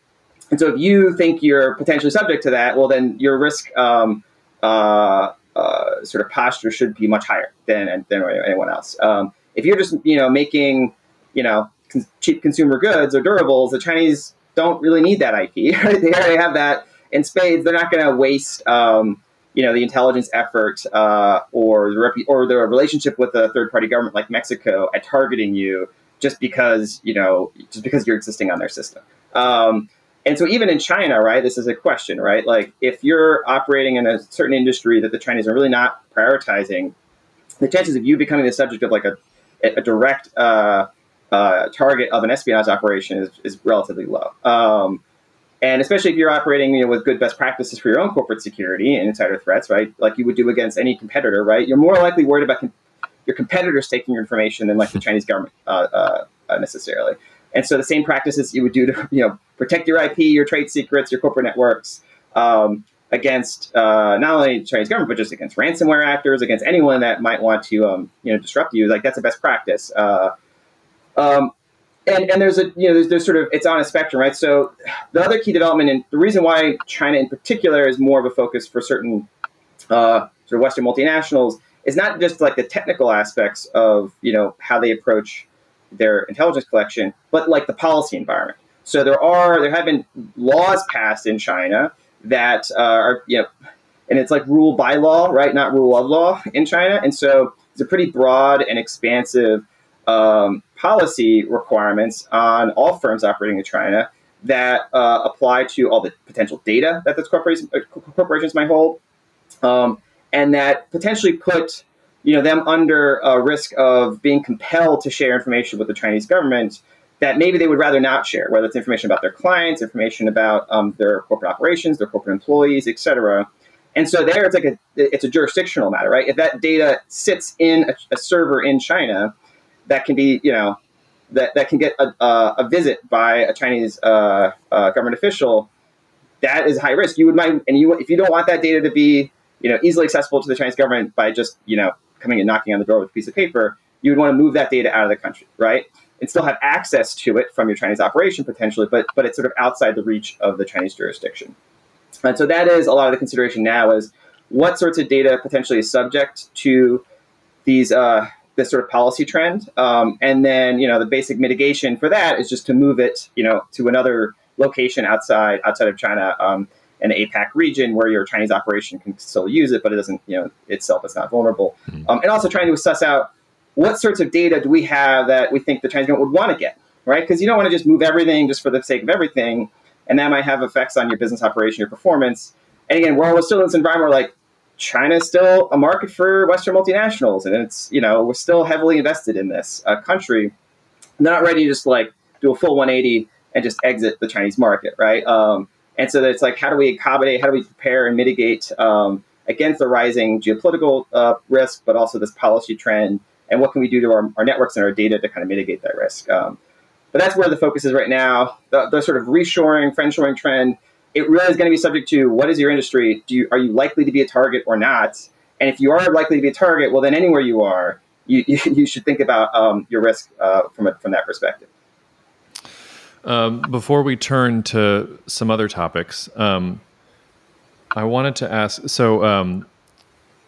and so if you think you're potentially subject to that, well, then your risk um, uh, uh sort of posture should be much higher than, than anyone else. Um, if you're just, you know, making, you know, con- cheap consumer goods or durables, the Chinese don't really need that IP. They already have that in spades. They're not going to waste, um, you know, the intelligence effort uh, or the rep- or the relationship with a third party government like Mexico at targeting you just because you know just because you're existing on their system. Um, and so even in China, right, this is a question, right? Like if you're operating in a certain industry that the Chinese are really not prioritizing, the chances of you becoming the subject of like a, a direct uh, uh, target of an espionage operation is, is relatively low. Um, and especially if you're operating you know, with good best practices for your own corporate security and insider threats, right? Like you would do against any competitor, right? You're more likely worried about com- your competitors taking your information than like the Chinese government uh, uh, necessarily. And so the same practices you would do to you know protect your IP, your trade secrets, your corporate networks um, against uh, not only the Chinese government but just against ransomware actors, against anyone that might want to um, you know disrupt you. Like that's a best practice. Um, and, and there's a you know there's, there's sort of it's on a spectrum right? So the other key development and the reason why china in particular is more of a focus for certain uh, sort of western multinationals is not just like the technical aspects of you know how they approach their intelligence collection but like the policy environment. So there are there have been laws passed in china that uh, are you know and it's like rule by law right? Not rule of law in china. And so it's a pretty broad and expansive um, policy requirements on all firms operating in China that uh, apply to all the potential data that those corporations, uh, corporations might hold, um, and that potentially put you know them under a risk of being compelled to share information with the Chinese government that maybe they would rather not share, whether it's information about their clients, information about um, their corporate operations, their corporate employees, etc. And so there, it's like a it's a jurisdictional matter, right? If that data sits in a, a server in China, that can be, you know, that, that can get a, a, visit by a Chinese uh, uh, government official, that is high risk. You would mind, and you if you don't want that data to be, you know, easily accessible to the Chinese government by just, you know, coming and knocking on the door with a piece of paper, you would want to move that data out of the country, right? And still have access to it from your Chinese operation potentially, but but it's sort of outside the reach of the Chinese jurisdiction. And so that is a lot of the consideration now is what sorts of data potentially is subject to these uh, this sort of policy trend. Um, and then, you know, the basic mitigation for that is just to move it, you know, to another location outside outside of China um, and the APAC region where your Chinese operation can still use it, but it doesn't, you know, itself is not vulnerable. Mm-hmm. Um, and also trying to suss out what sorts of data do we have that we think the Chinese government would want to get, right? Because you don't want to just move everything just for the sake of everything, and that might have effects on your business operation, your performance. And again, we're still in this environment where like China is still a market for Western multinationals, and it's you know we're still heavily invested in this uh, country. They're not ready to just like do a full 180 and just exit the Chinese market, right? Um, and so it's like, how do we accommodate? How do we prepare and mitigate um, against the rising geopolitical uh, risk, but also this policy trend? And what can we do to our, our networks and our data to kind of mitigate that risk? Um, but that's where the focus is right now. The, the sort of reshoring, friendshoring trend it really is going to be subject to what is your industry? Do you, are you likely to be a target or not? And if you are likely to be a target, well, then anywhere you are, you, you, you should think about um, your risk uh, from, a, from that perspective. Um, before we turn to some other topics, um, I wanted to ask so um,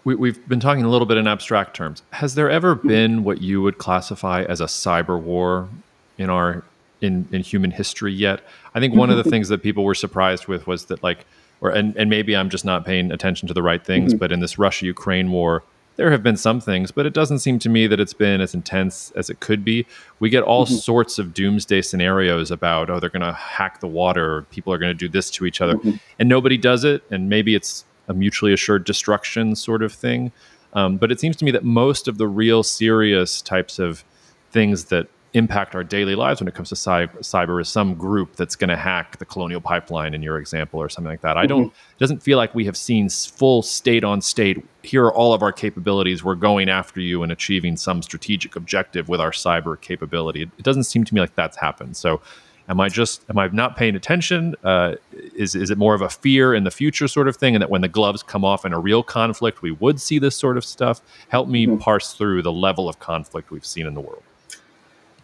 we, have been talking a little bit in abstract terms. Has there ever mm-hmm. been what you would classify as a cyber war in our in, in human history yet? I think one of the things that people were surprised with was that like, or and, and maybe I'm just not paying attention to the right things, mm-hmm. but in this Russia Ukraine war, there have been some things, but it doesn't seem to me that it's been as intense as it could be. We get all mm-hmm. sorts of doomsday scenarios about, oh, they're going to hack the water, people are going to do this to each other, mm-hmm. and nobody does it. And maybe it's a mutually assured destruction sort of thing. Um, but it seems to me that most of the real serious types of things that impact our daily lives when it comes to cyber is some group that's going to hack the colonial pipeline in your example or something like that. I don't mm-hmm. it doesn't feel like we have seen full state on state here are all of our capabilities we're going after you and achieving some strategic objective with our cyber capability. It, it doesn't seem to me like that's happened. So am I just am I not paying attention? Uh, is is it more of a fear in the future sort of thing, and that when the gloves come off in a real conflict, we would see this sort of stuff? Help me mm-hmm. parse through the level of conflict we've seen in the world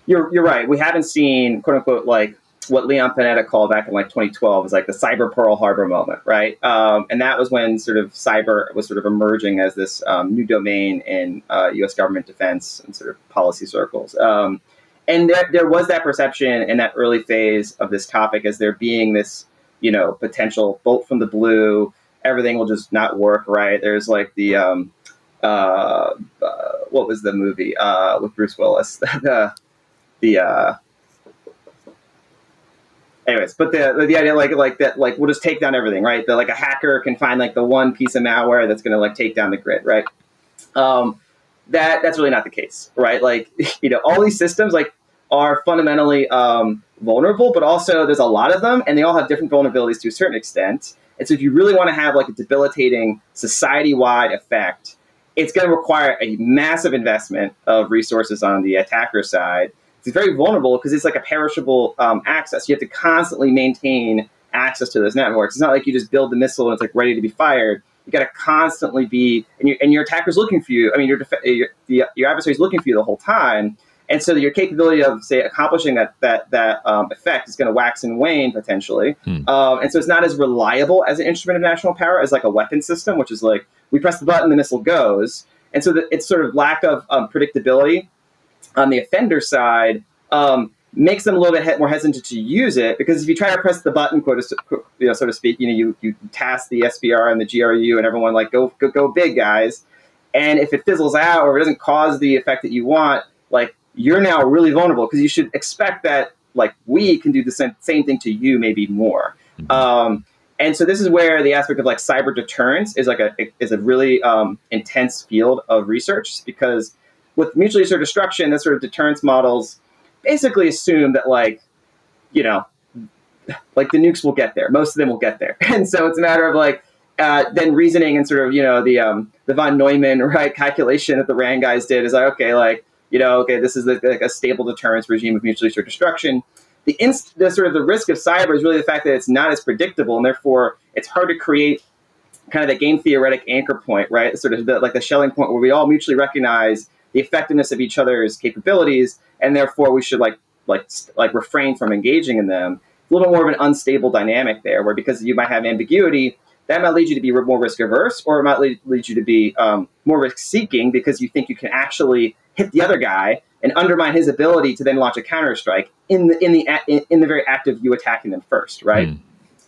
you're you're right. We haven't seen quote unquote like what Leon Panetta called back in like 2012 is like the cyber Pearl Harbor moment, right? Um, and that was when sort of cyber was sort of emerging as this um, new domain in uh, U.S. government defense and sort of policy circles. Um, and there, there was that perception in that early phase of this topic as there being this, you know, potential bolt from the blue. Everything will just not work right. There's like the um, uh, uh, what was the movie uh, with Bruce Willis? the the uh anyways but the the idea like like that like we'll just take down everything right? That like a hacker can find like the one piece of malware that's going to like take down the grid right? Um that that's really not the case right? Like you know all these systems like are fundamentally um, vulnerable but also there's a lot of them and they all have different vulnerabilities to a certain extent. And so if you really want to have like a debilitating society-wide effect it's going to require a massive investment of resources on the attacker side it's very vulnerable because it's like a perishable um, access. You have to constantly maintain access to those networks. It's not like you just build the missile and it's like ready to be fired. You got to constantly be, and, and your attacker's looking for you. I mean, your, your, your adversary's looking for you the whole time. And so your capability of, say, accomplishing that that that um, effect is going to wax and wane potentially. Hmm. Um, and so it's not as reliable as an instrument of national power as like a weapon system, which is like we press the button, the missile goes. And so the, it's sort of lack of um, predictability on the offender side um, makes them a little bit more hesitant to use it because if you try to press the button, quote, you know, so to speak, you know, you, you task the SVR and the GRU and everyone like go, go go big guys, and if it fizzles out or it doesn't cause the effect that you want, like you're now really vulnerable because you should expect that like we can do the same, same thing to you, maybe more. Mm-hmm. Um, and so this is where the aspect of like cyber deterrence is like a is a really um, intense field of research because with mutually assured destruction, this sort of deterrence models basically assume that like, you know, like the nukes will get there. Most of them will get there, and so it's a matter of like uh, then reasoning and sort of you know the um, the von Neumann right calculation that the Rand guys did is like okay like you know okay this is like a stable deterrence regime of mutually assured destruction. The, inst- the sort of the risk of cyber is really the fact that it's not as predictable and therefore it's hard to create kind of the game theoretic anchor point, right? Sort of the, like the Schelling point where we all mutually recognize the effectiveness of each other's capabilities, and therefore we should like like like refrain from engaging in them. a little bit more of an unstable dynamic there, where because you might have ambiguity, that might lead you to be more risk averse, or it might lead, lead you to be um, more risk seeking because you think you can actually hit the other guy and undermine his ability to then launch a counter strike in the in the in, in the very act of you attacking them first, right?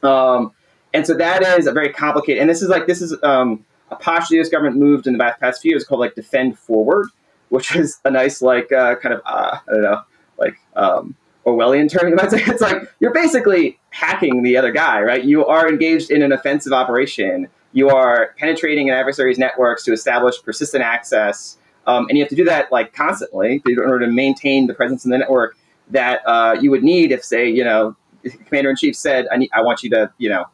Mm. Um, and so that is a very complicated. And this is like this is um, a posture the U.S. government moved in the past few years called like defend forward, which is a nice like uh, kind of uh, I don't know like um, Orwellian term. You it's like you're basically hacking the other guy, right? You are engaged in an offensive operation. You are penetrating an adversary's networks to establish persistent access, um, and you have to do that like constantly in order to maintain the presence in the network that uh, you would need if, say, you know, commander in chief said, "I need, I want you to, you know,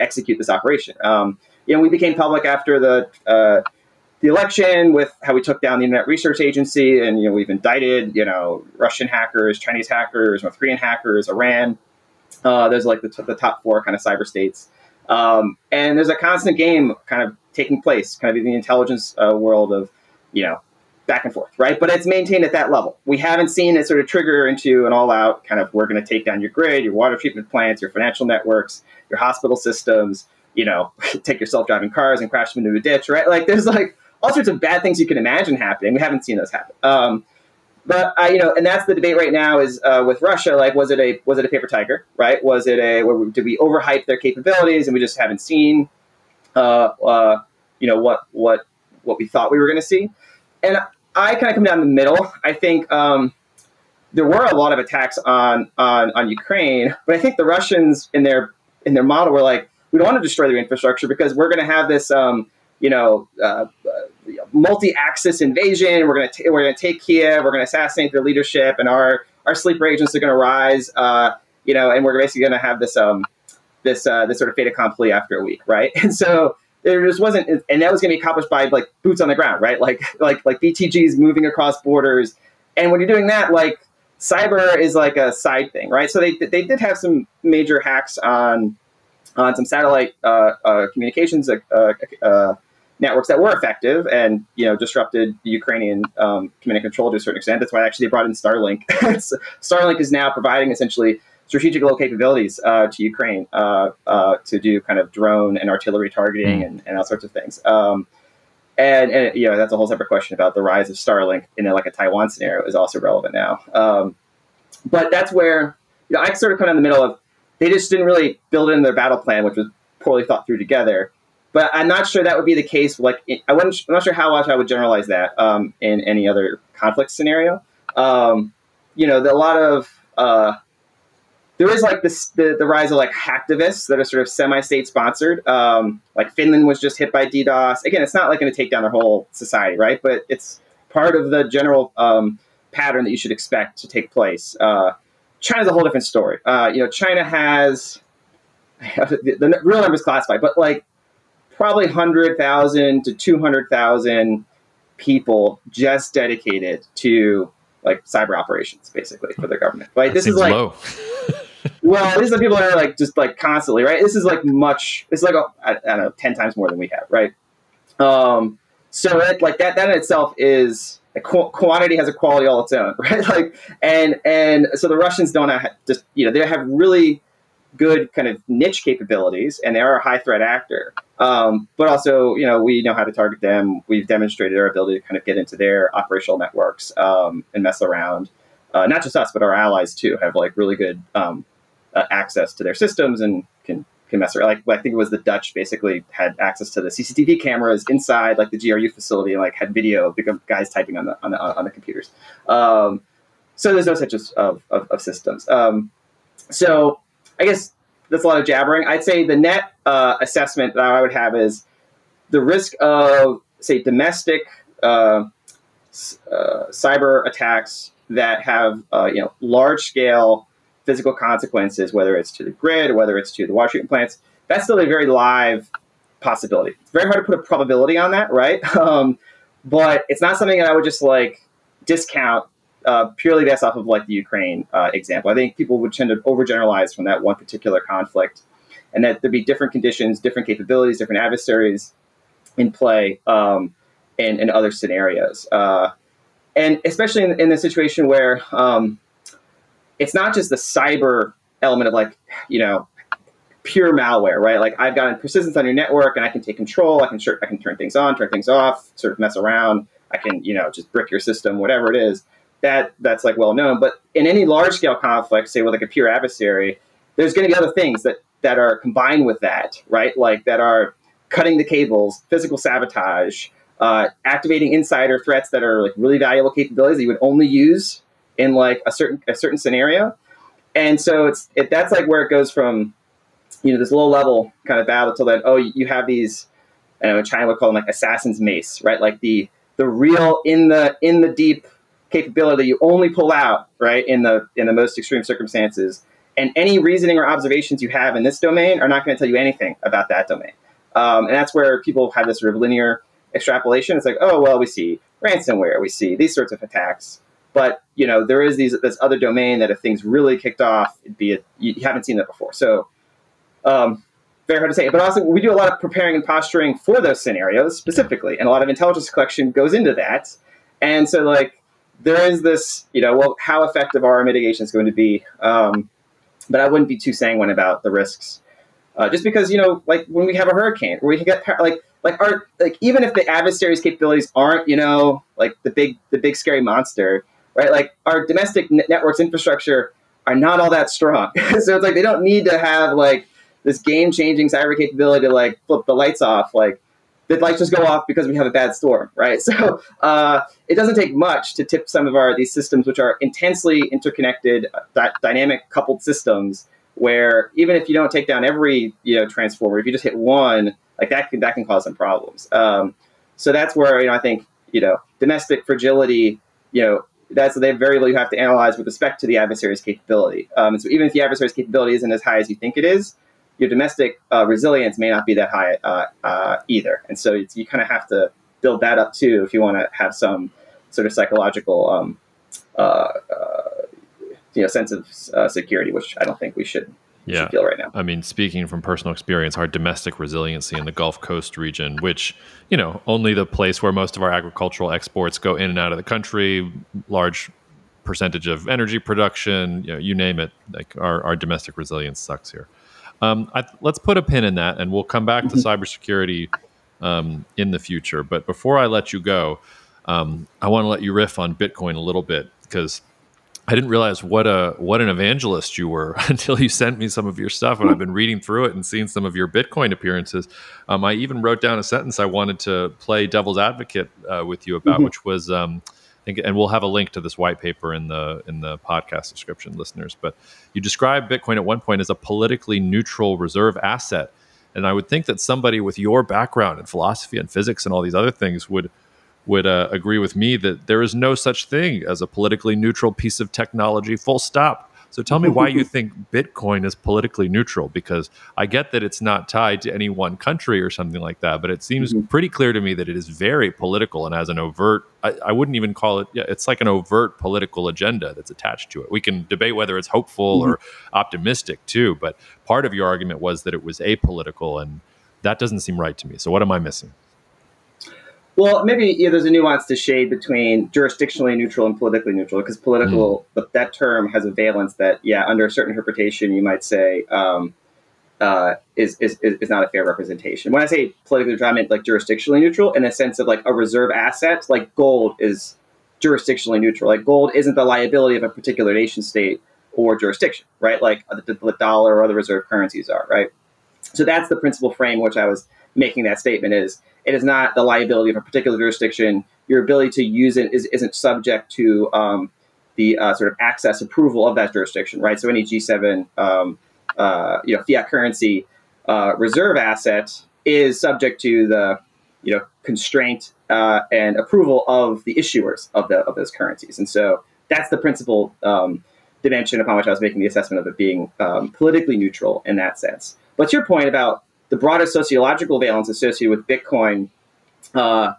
execute this operation." Um, you know, we became public after the uh, the election with how we took down the Internet Research Agency, and you know we've indicted you know Russian hackers, Chinese hackers, North Korean hackers, Iran. Uh, there's like the, t- the top four kind of cyber states, um, and there's a constant game kind of taking place, kind of in the intelligence uh, world of you know back and forth, right? But it's maintained at that level. We haven't seen it sort of trigger into an all-out kind of we're going to take down your grid, your water treatment plants, your financial networks, your hospital systems. You know, take your self-driving cars and crash them into a ditch, right? Like there's like all sorts of bad things you can imagine happening. We haven't seen those happen. Um, but I, you know, and that's the debate right now is uh, with Russia. Like, was it a was it a paper tiger? Right? Was it a did we overhype their capabilities and we just haven't seen, uh, uh, you know, what what what we thought we were going to see. And I kind of come down the middle. I think um, there were a lot of attacks on, on on Ukraine, but I think the Russians in their in their model were like, we don't want to destroy their infrastructure because we're going to have this, um, you know, uh, uh, multi-axis invasion. We're going to we're to take Kiev. We're to assassinate their leadership, and our our sleeper agents are to rise. Uh, you know, and we're basically to have this um, this uh, this sort of fait accompli after a week, right? And so there just wasn't, and that was to be accomplished by like boots on the ground, right? Like like like BTGs moving across borders, and when you're doing that, like cyber is like a side thing, right? So they they did have some major hacks on on some satellite uh, uh, communications uh, uh, networks that were effective and you know disrupted the Ukrainian um, command and control to a certain extent. That's why actually they brought in Starlink. Starlink is now providing essentially strategic low capabilities uh, to Ukraine uh, to do kind of drone and artillery targeting mm. and, and all sorts of things. Um, and, and you know that's a whole separate question about the rise of Starlink in a, like a Taiwan scenario is also relevant now. Um, but that's where you know I sort of come in the middle of they just didn't really build in their battle plan, which was poorly thought through together. But I'm not sure that would be the case. Like I wasn't, I'm not sure how much I would generalize that um, in any other conflict scenario. Um, you know, the, a lot of uh, there is like this the, the rise of like hacktivists that are sort of semi-state sponsored. Um, like Finland was just hit by DDoS. Again, it's not like going to take down their whole society, right? But it's part of the general um, pattern that you should expect to take place. Uh, China's a whole different story. Uh, you know, China has the, the real numbers classified, but like probably hundred thousand to two hundred thousand people just dedicated to like cyber operations, basically for their government. Like this is like low. well, these are people that are like just like constantly, right? This is like much. It's like a, I, I don't know, ten times more than we have, right? Um, so it, like that, that in itself is qu- quantity has a quality all its own, right? Like, and and so the Russians don't have just you know they have really good kind of niche capabilities, and they are a high threat actor. Um, but also, you know, we know how to target them. We've demonstrated our ability to kind of get into their operational networks um, and mess around. Uh, not just us, but our allies too have like really good um, uh, access to their systems and can can mess around. Like I think it was the Dutch basically had access to the CCTV cameras inside like the GRU facility and like had video of guys typing on the on the, on the computers. Um, so there's no such of, of, of systems. Um, so I guess that's a lot of jabbering. I'd say the net uh, assessment that I would have is the risk of say domestic uh, uh, cyber attacks that have uh, you know large scale physical consequences, whether it's to the grid, whether it's to the water treatment plants, that's still a very live possibility. It's very hard to put a probability on that, right? Um, but it's not something that I would just like discount uh, purely based off of like the Ukraine uh, example. I think people would tend to overgeneralize from that one particular conflict, and that there'd be different conditions, different capabilities, different adversaries in play um, in other scenarios. Uh, and especially in, in the situation where um, it's not just the cyber element of like, you know, pure malware, right? Like I've got persistence on your network and I can take control. I can I can turn things on, turn things off, sort of mess around. I can, you know, just brick your system, whatever it is. That that's like well known. But in any large scale conflict, say with like a pure adversary, there's going to be other things that that are combined with that, right? Like that are cutting the cables, physical sabotage, uh, activating insider threats that are like really valuable capabilities that you would only use in like a certain a certain scenario. And so it's it, that's like where it goes from you know this low level kind of battle to then oh you have these I know China would call them like assassin's mace right like the the real in the in the deep capability that you only pull out right in the in the most extreme circumstances and any reasoning or observations you have in this domain are not going to tell you anything about that domain um, and that's where people have this sort of linear extrapolation it's like oh well we see ransomware we see these sorts of attacks but you know, there is these this other domain that if things really kicked off, it'd be a, you haven't seen that before. So um, very hard to say. But also, we do a lot of preparing and posturing for those scenarios specifically, and a lot of intelligence collection goes into that. And so, like, there is this, you know, well, how effective are our mitigations going to be? Um, but I wouldn't be too sanguine about the risks, uh, just because you know, like when we have a hurricane, we can get like like our like even if the adversary's capabilities aren't, you know, like the big the big scary monster right? Like our domestic networks infrastructure are not all that strong. so it's like they don't need to have like this game changing cyber capability to like flip the lights off. Like the lights just go off because we have a bad storm, right? So uh, it doesn't take much to tip some of our these systems, which are intensely interconnected, uh, dynamic coupled systems, where even if you don't take down every you know transformer, if you just hit one, like that can that can cause some problems. Um, so that's where you know I think you know domestic fragility, you know that's they very little you have to analyze with respect to the adversary's capability. Um, so even if the adversary's capability isn't as high as you think it is, your domestic uh, resilience may not be that high uh, uh, either. And so you kind of have to build that up too if you want to have some sort of psychological um, uh, uh, you know sense of uh, security, which I don't think we should yeah. feel right now. I mean, speaking from personal experience, our domestic resiliency in the Gulf Coast region, which, you know, only the place where most of our agricultural exports go in and out of the country, large percentage of energy production, you, know, you name it, like our, our domestic resilience sucks here. Um, I, let's put a pin in that and we'll come back to mm-hmm. cybersecurity um, in the future. But before I let you go, um, I want to let you riff on Bitcoin a little bit because I didn't realize what a what an evangelist you were until you sent me some of your stuff, and I've been reading through it and seeing some of your Bitcoin appearances. Um, I even wrote down a sentence I wanted to play devil's advocate uh, with you about, mm-hmm. which was, um, and we'll have a link to this white paper in the in the podcast description, listeners. But you described Bitcoin at one point as a politically neutral reserve asset, and I would think that somebody with your background in philosophy and physics and all these other things would would uh, agree with me that there is no such thing as a politically neutral piece of technology, full stop. So tell me why you think Bitcoin is politically neutral because I get that it's not tied to any one country or something like that, but it seems mm-hmm. pretty clear to me that it is very political and has an overt, I, I, wouldn't even call it, yeah, it's like an overt political agenda that's attached to it. We can debate whether it's hopeful mm-hmm. or optimistic too, but part of your argument was that it was apolitical and that doesn't seem right to me. So what am I missing? Well, maybe yeah, there's a nuance to shade between jurisdictionally neutral and politically neutral, because political mm. that term has a valence that, yeah, under a certain interpretation, you might say um, uh, is, is is not a fair representation. When I say politically neutral, I mean like jurisdictionally neutral in a sense of like a reserve asset, like gold is jurisdictionally neutral. Like gold isn't the liability of a particular nation state or jurisdiction, right? Like the, the dollar or other reserve currencies are, right? So that's the principal frame which I was making that statement is it is not the liability of a particular jurisdiction. Your ability to use it is, isn't subject to um, the uh, sort of access approval of that jurisdiction, right? So any G7, um, uh, you know, fiat currency uh, reserve asset is subject to the, you know, constraint uh, and approval of the issuers of the of those currencies, and so that's the principal um, dimension upon which I was making the assessment of it being um, politically neutral in that sense. But your point about the broader sociological valence associated with Bitcoin uh,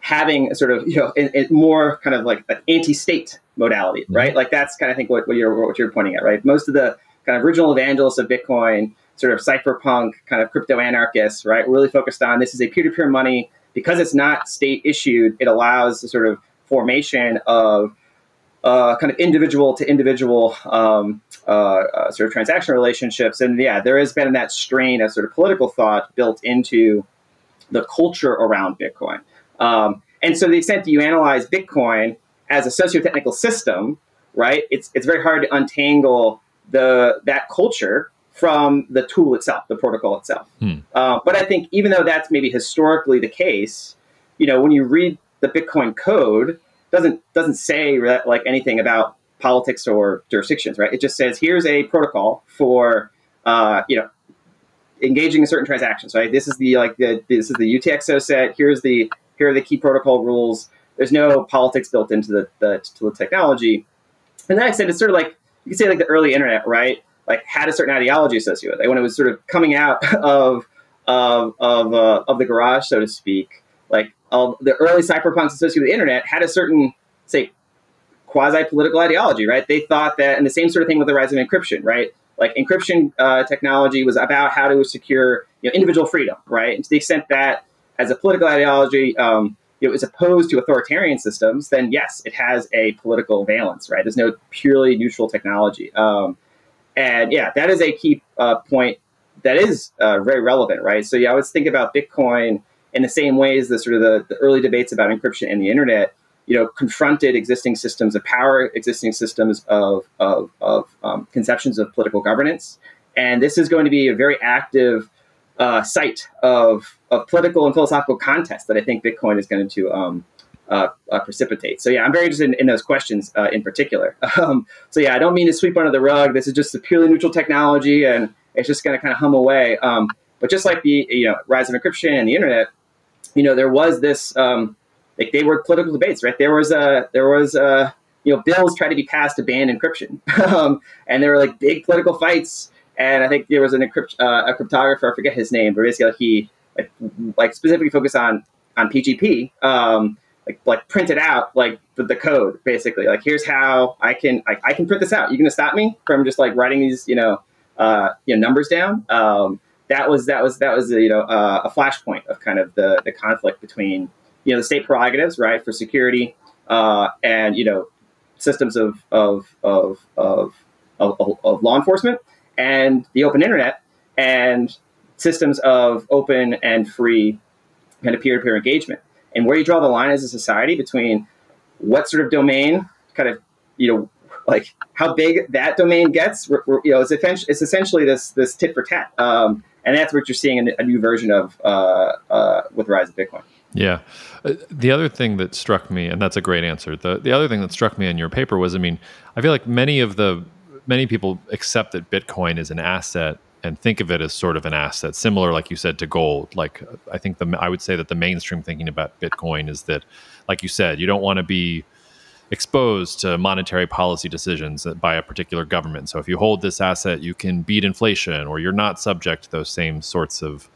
having a sort of you know in, in more kind of like an anti-state modality, mm-hmm. right? Like that's kind of I think what, what, you're what you're pointing at, right? Most of the kind of original evangelists of Bitcoin, sort of cypherpunk kind of crypto anarchists, right, really focused on this is a peer-to-peer money because it's not state issued. It allows the sort of formation of uh, kind of individual to individual um, uh, uh, sort of transaction relationships. And yeah, there has been that strain of sort of political thought built into the culture around Bitcoin. Um, and so, to the extent that you analyze Bitcoin as a socio-technical system, right, it's it's very hard to untangle the that culture from the tool itself, the protocol itself. Hmm. Uh, but I think even though that's maybe historically the case, you know, when you read the Bitcoin code, doesn't doesn't say like anything about politics or jurisdictions, right? It just says here's a protocol for uh, you know engaging in certain transactions, right? This is the like the this is the UTXO set. Here's the here are the key protocol rules. There's no politics built into the, the to the technology. And that said it's sort of like you could say like the early internet, right? Like had a certain ideology associated with it. When it was sort of coming out of of of, uh, of the garage, so to speak, like all the early cypherpunks associated with the internet had a certain say quasi political ideology, right? They thought that, and the same sort of thing with the rise of encryption, right? Like encryption uh, technology was about how to secure you know, individual freedom, right? And to the extent that, as a political ideology, um, you know, is opposed to authoritarian systems, then yes, it has a political valence, right? There's no purely neutral technology, um, and yeah, that is a key uh, point that is uh, very relevant, right? So I always think about Bitcoin in the same ways the sort of the, the early debates about encryption and the internet you know, confronted existing systems of power, existing systems of, of, of um, conceptions of political governance. And this is going to be a very active uh, site of of political and philosophical contest that I think Bitcoin is going to um, uh, uh, precipitate. So yeah, I'm very interested in, in those questions uh, in particular. Um, so yeah, I don't mean to sweep under the rug. This is just a purely neutral technology, and it's just going to kind of hum away. Um, but just like the you know rise of encryption and the internet, you know there was this um, like they were political debates, right? There was a there was a you know bills tried to be passed to ban encryption, um, and there were like big political fights. And I think there was an encrypt, uh, a cryptographer, I forget his name, but basically he like, like specifically focused on on PGP. Um, like like printed out like the, the, code basically like here's how i can I, I can print this out you gonna stop me from just like writing these you know uh, you know numbers down um, that was that was that was you know uh, a flashpoint of kind of the the conflict between you know the state prerogatives right for security uh, and you know systems of of of, of of of law enforcement and the open internet and systems of open and free kind of peer-to-peer engagement. And where you draw the line as a society between what sort of domain kind of you know like how big that domain gets you know it's, it's essentially this this tit for tat. Um, and that's what you're seeing in a new version of uh, uh, with the rise of bitcoin yeah uh, the other thing that struck me and that's a great answer the, the other thing that struck me in your paper was i mean i feel like many of the many people accept that bitcoin is an asset and think of it as sort of an asset, similar, like you said, to gold. Like I think the I would say that the mainstream thinking about Bitcoin is that, like you said, you don't want to be exposed to monetary policy decisions by a particular government. So if you hold this asset, you can beat inflation, or you're not subject to those same sorts of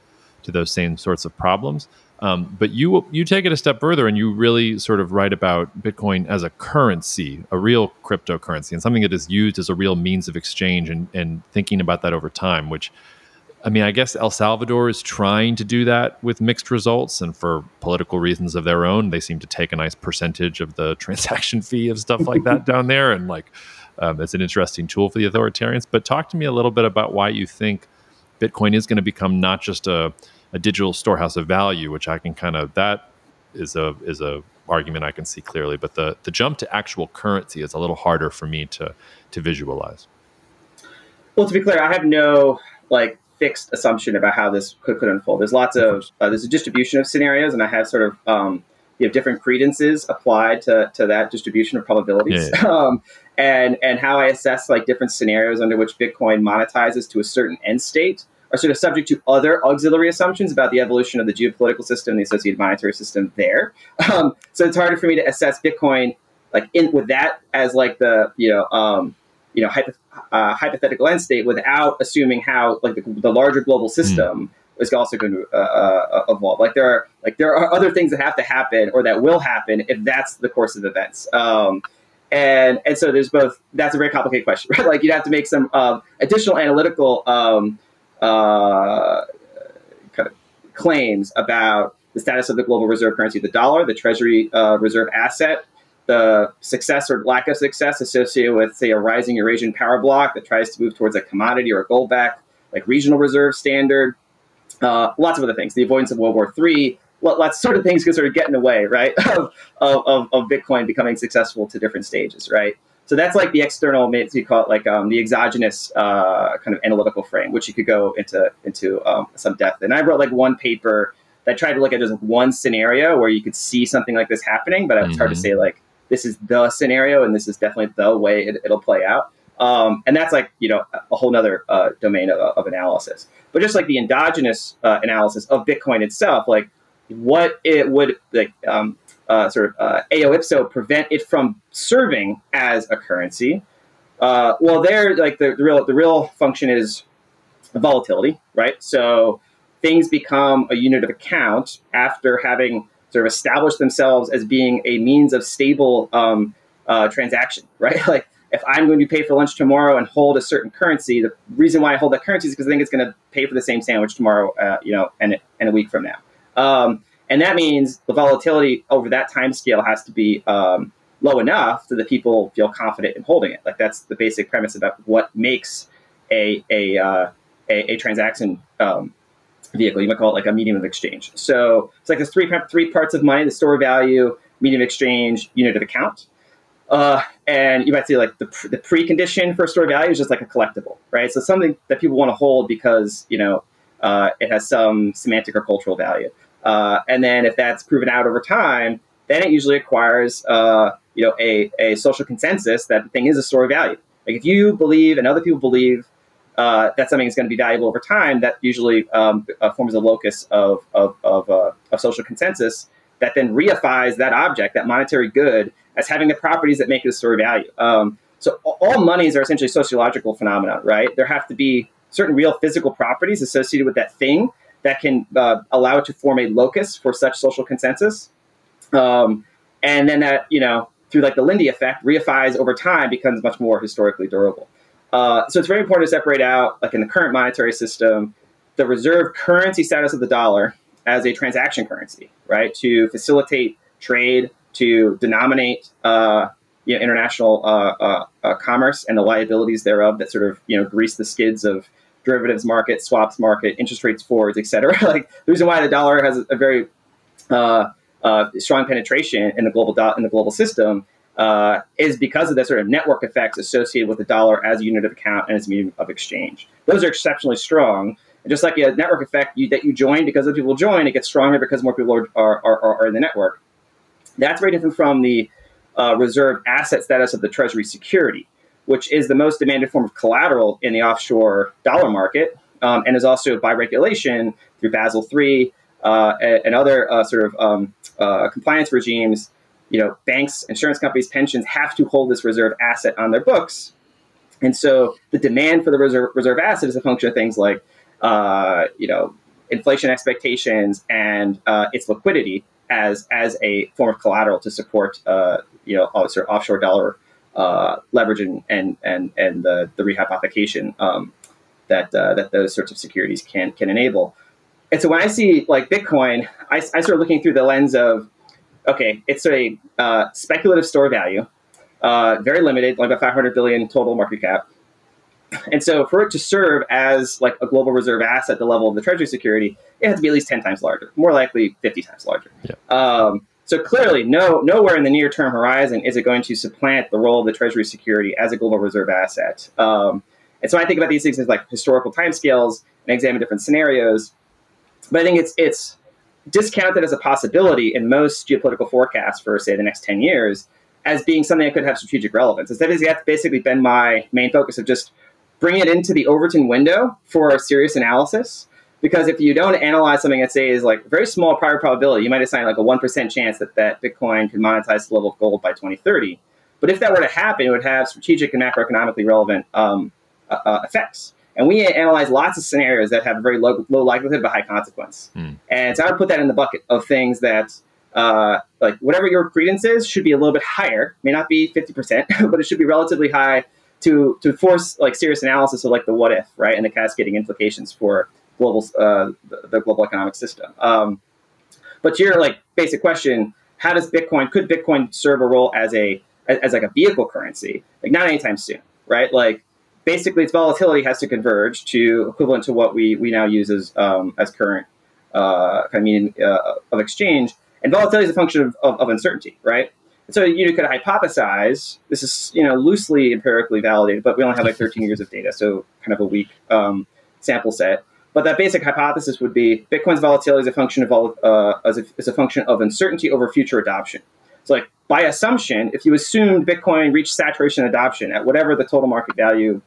to those same sorts of problems. Um, but you you take it a step further and you really sort of write about Bitcoin as a currency, a real cryptocurrency, and something that is used as a real means of exchange, and, and thinking about that over time. Which, I mean, I guess El Salvador is trying to do that with mixed results, and for political reasons of their own, they seem to take a nice percentage of the transaction fee of stuff like that down there, and like um, it's an interesting tool for the authoritarians. But talk to me a little bit about why you think Bitcoin is going to become not just a a digital storehouse of value, which I can kind of that is a is a argument I can see clearly. But the the jump to actual currency is a little harder for me to to visualize. Well, to be clear, I have no like fixed assumption about how this could, could unfold. There's lots of uh, there's a distribution of scenarios, and I have sort of um, you have different credences applied to, to that distribution of probabilities. Yeah, yeah. Um, and and how I assess like different scenarios under which Bitcoin monetizes to a certain end state are sort of subject to other auxiliary assumptions about the evolution of the geopolitical system, the associated monetary system there. Um, so it's harder for me to assess Bitcoin like in with that as like the you know um, you know hypo, uh, hypothetical end state without assuming how like the, the larger global system. Mm. Is also going to uh, uh, evolve. Like there are like there are other things that have to happen or that will happen if that's the course of events. Um, and and so there's both. That's a very complicated question, right? Like you'd have to make some uh, additional analytical um, uh, kind of claims about the status of the global reserve currency, the dollar, the Treasury uh, reserve asset, the success or lack of success associated with, say, a rising Eurasian power bloc that tries to move towards a commodity or a gold back, like regional reserve standard, uh, lots of other things, the avoidance of World War III, lots sort of things can sort of get in the way, right, of, of, of Bitcoin becoming successful to different stages, right? So that's like the external, you call it like um, the exogenous uh, kind of analytical frame, which you could go into into um, some depth. And I wrote like one paper that tried to look at just one scenario where you could see something like this happening, but it's mm-hmm. hard to mm-hmm. say like this is the scenario and this is definitely the way it, will play out. Um, and that's like you know a whole other uh, domain of, of, analysis. But just like the endogenous uh, analysis of Bitcoin itself, like what it would like um, uh, sort of uh, eo ipso prevent it from serving as a currency. Uh, well, there, like the, the, real the real function is volatility, right? So things become a unit of account after having sort of established themselves as being a means of stable um, uh, transaction, right? Like if I'm going to pay for lunch tomorrow and hold a certain currency, the reason why I hold that currency is because I think it's going to pay for the same sandwich tomorrow, uh, you know, and and a week from now. Um, and that means the volatility over that time scale has to be um, low enough so that people feel confident in holding it. Like that's the basic premise about what makes a a uh, a, a, transaction um, vehicle. You might call it like a medium of exchange. So it's like there's three three parts of money: the store value, medium of exchange, unit of account. Uh, and you might see like the, the precondition for a store value is just like a collectible, right? So something that people want to hold because you know uh, it has some semantic or cultural value. Uh, and then if that's proven out over time, then it usually acquires uh, you know a, a social consensus that the thing is a store value. Like if you believe and other people believe uh, that something is going to be valuable over time, that usually um, uh, forms a locus of of of, uh, of social consensus that then reifies that object, that monetary good, as having the properties that make it a store of value. Um, so all monies are essentially sociological phenomena, right? There have to be certain real physical properties associated with that thing that can uh, allow it to form a locus for such social consensus. Um, and then that, you know, through like the Lindy effect, reifies over time, becomes much more historically durable. Uh, so it's very important to separate out, like in the current monetary system, the reserve currency status of the dollar as a transaction currency, right? To facilitate trade, to denominate uh, you know, international uh, uh, uh, commerce and the liabilities thereof that sort of you know grease the skids of derivatives market, swaps market, interest rates forwards, et cetera. like the reason why the dollar has a very uh, strong penetration in the global do- in the global system uh, is because of the sort of network effects associated with the dollar as a unit of account and as a medium of exchange. Those are exceptionally strong. And just like a network effect you, that you join because other people join, it gets stronger because more people are, are, are, are in the network. That's very different from the uh, reserve asset status of the Treasury security, which is the most demanded form of collateral in the offshore dollar market um, and is also by regulation through Basel III uh, and, other uh, sort of um, uh, compliance regimes. You know, banks, insurance companies, pensions have to hold this reserve asset on their books. And so the demand for the reserve, reserve asset is a function of things like, uh, you know, inflation expectations and uh, its liquidity as as a form of collateral to support uh, you know sort of offshore dollar uh, leverage and and and, and the the rehypothecation um, that uh, that those sorts of securities can can enable. And so when I see like Bitcoin, I, I start looking through the lens of okay, it's a uh, speculative store value, uh, very limited, like about 500 billion total market cap. And so for it to serve as like a global reserve asset, the level of the treasury security, it has to be at least 10 times larger, more likely 50 times larger. Yeah. Um, so clearly, no, nowhere in the near term horizon is it going to supplant the role of the treasury security as a global reserve asset. Um, and so I think about these things as like historical timescales and examine different scenarios. But I think it's it's discounted as a possibility in most geopolitical forecasts for say the next 10 years as being something that could have strategic relevance. Instead, has basically been my main focus of just bring it into the Overton window for a serious analysis. Because if you don't analyze something that say is like very small prior probability, you might assign like a one percent chance that that Bitcoin can monetize the level of gold by 2030. But if that were to happen, it would have strategic and macroeconomically relevant um, uh, uh, effects. And we analyze lots of scenarios that have a very low, low likelihood but high consequence. Mm. And so I would put that in the bucket of things that, uh, like, whatever your credence is, should be a little bit higher. May not be 50%, but it should be relatively high to to force like serious analysis of like the what if, right, and the cascading implications for global uh, the, the, global economic system. Um, but to your like basic question, how does Bitcoin could Bitcoin serve a role as a as, as like a vehicle currency? Like not anytime soon, right? Like basically, its volatility has to converge to equivalent to what we we now use as um, as current uh, kind of mean uh, of exchange. And volatility is a function of, of, of uncertainty, right? so you could hypothesize. This is you know loosely empirically validated, but we only have like 13 years of data, so kind of a weak um, sample set. But that basic hypothesis would be Bitcoin's volatility is a function of uh, as a, is a function of uncertainty over future adoption. So like by assumption, if you assumed Bitcoin reached saturation adoption at whatever the total market value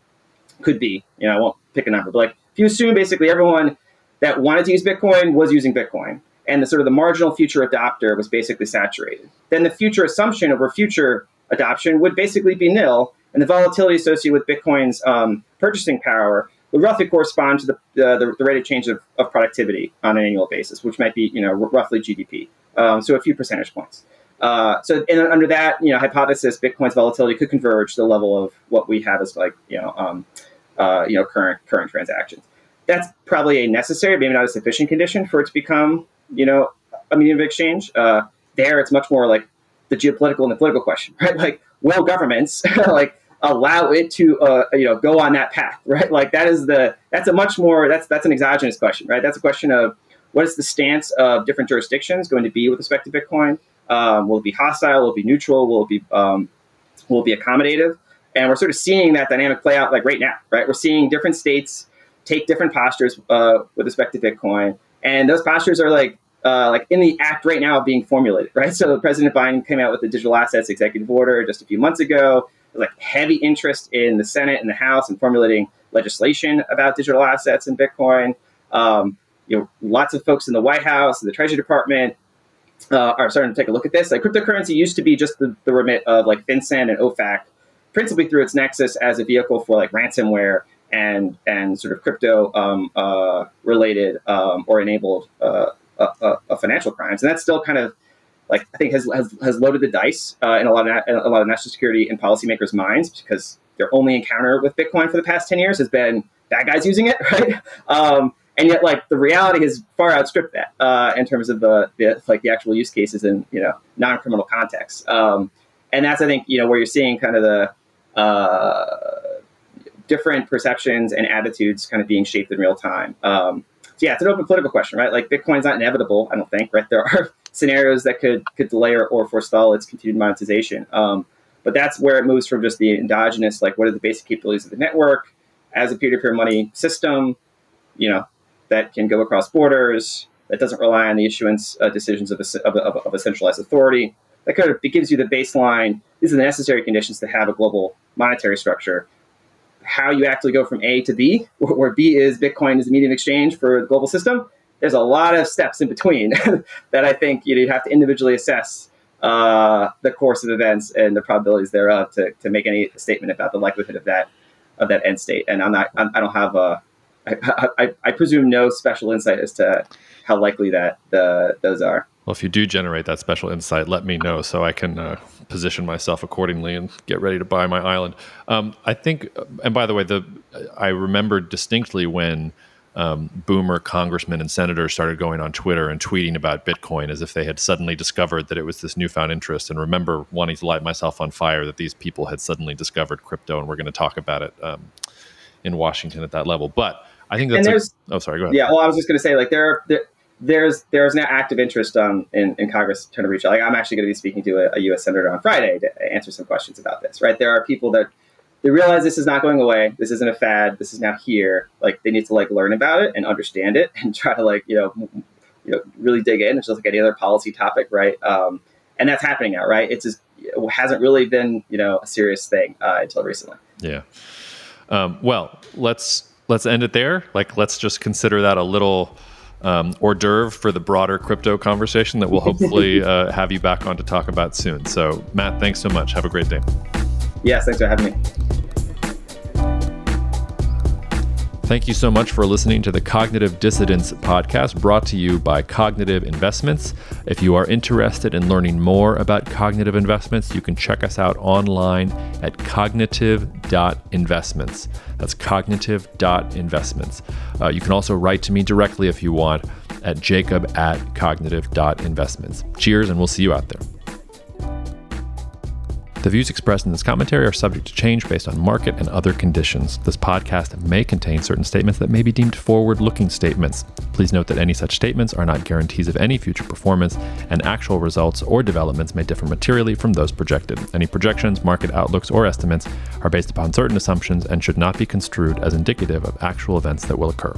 could be, you know, I won't pick a number, but like if you assume basically everyone that wanted to use Bitcoin was using Bitcoin, and the sort of the marginal future adopter was basically saturated. Then the future assumption over future adoption would basically be nil, and the volatility associated with Bitcoin's um, purchasing power would roughly correspond to the, uh, the, the, rate of change of, of, productivity on an annual basis, which might be you know r- roughly GDP, um, so a few percentage points. Uh, so under that you know hypothesis, Bitcoin's volatility could converge to the level of what we have as like you know um, uh, you know current current transactions. That's probably a necessary, maybe not a sufficient condition for it to become you know, a medium of exchange. Uh, there, it's much more like the geopolitical and the political question, right? Like, will governments like allow it to, uh, you know, go on that path, right? Like that is the that's a much more that's that's an exogenous question, right? That's a question of what is the stance of different jurisdictions going to be with respect to Bitcoin? Um, will it be hostile? Will it be neutral? Will it be um, will it be accommodative? And we're sort of seeing that dynamic play out like right now, right? We're seeing different states take different postures uh, with respect to Bitcoin, and those postures are like uh, like in the act right now of being formulated, right? So President Biden came out with the digital assets executive order just a few months ago. Like heavy interest in the Senate and the House in formulating legislation about digital assets and Bitcoin. Um, you know, lots of folks in the White House and the Treasury Department uh, are starting to take a look at this. Like cryptocurrency used to be just the, the remit of like FinCEN and OFAC, principally through its nexus as a vehicle for like ransomware and and sort of crypto um, uh, related um, or enabled uh, uh, uh, financial crimes, and that's still kind of like I think has has, has loaded the dice uh, in a lot of a lot of national security and policymakers' minds because their only encounter with Bitcoin for the past ten years has been bad guys using it, right? Um, and yet, like the reality has far outstripped that uh, in terms of the, the, like the actual use cases in you know non-criminal contexts. Um, and that's I think you know where you're seeing kind of the uh, different perceptions and attitudes kind of being shaped in real time. Um, so yeah, it's an open political question, right? Like Bitcoin's not inevitable, I don't think, right? There are scenarios that could could delay or, or forestall its continued monetization. Um, but that's where it moves from just the endogenous, like what are the basic capabilities of the network as a peer-to-peer money system, you know, that can go across borders, that doesn't rely on the issuance uh, decisions of a, of, a, of a centralized authority. That kind of gives you the baseline. These are the necessary conditions to have a global monetary structure how you actually go from A to B, where B is Bitcoin is a medium of exchange for the global system. There's a lot of steps in between that I think you would have to individually assess uh, the course of events and the probabilities thereof to, to make any statement about the likelihood of that of that end state. And I'm not, I do not have a, I, I, I presume no special insight as to how likely that the, those are. Well, if you do generate that special insight, let me know so I can uh, position myself accordingly and get ready to buy my island. Um, I think, and by the way, the I remember distinctly when um, boomer congressmen and senators started going on Twitter and tweeting about Bitcoin as if they had suddenly discovered that it was this newfound interest. And remember wanting to light myself on fire that these people had suddenly discovered crypto, and we're going to talk about it um, in Washington at that level. But I think that's. A, oh, sorry. Go ahead. Yeah. Well, I was just going to say, like, there are. There, there's there's now active interest um, in, in Congress trying to reach out. Like I'm actually going to be speaking to a, a, U.S. senator on Friday to answer some questions about this. Right, there are people that they realize this is not going away. This isn't a fad. This is now here. Like they need to like learn about it and understand it and try to like you know you know really dig in. It's just like any other policy topic, right? Um, and that's happening now, right? It's just, it hasn't really been you know a serious thing uh, until recently. Yeah. Um, well, let's let's end it there. Like let's just consider that a little um, hors d'oeuvre for the broader crypto conversation that we'll hopefully uh, have you back on to talk about soon. So, Matt, thanks so much. Have a great day. Yes, thanks for having me. Thank you so much for listening to the Cognitive Dissidents podcast brought to you by Cognitive Investments. If you are interested in learning more about cognitive investments, you can check us out online at cognitive.investments. That's cognitive.investments. Uh, you can also write to me directly if you want at jacob at cognitive.investments. Cheers, and we'll see you out there. The views expressed in this commentary are subject to change based on market and other conditions. This podcast may contain certain statements that may be deemed forward looking statements. Please note that any such statements are not guarantees of any future performance, and actual results or developments may differ materially from those projected. Any projections, market outlooks, or estimates are based upon certain assumptions and should not be construed as indicative of actual events that will occur.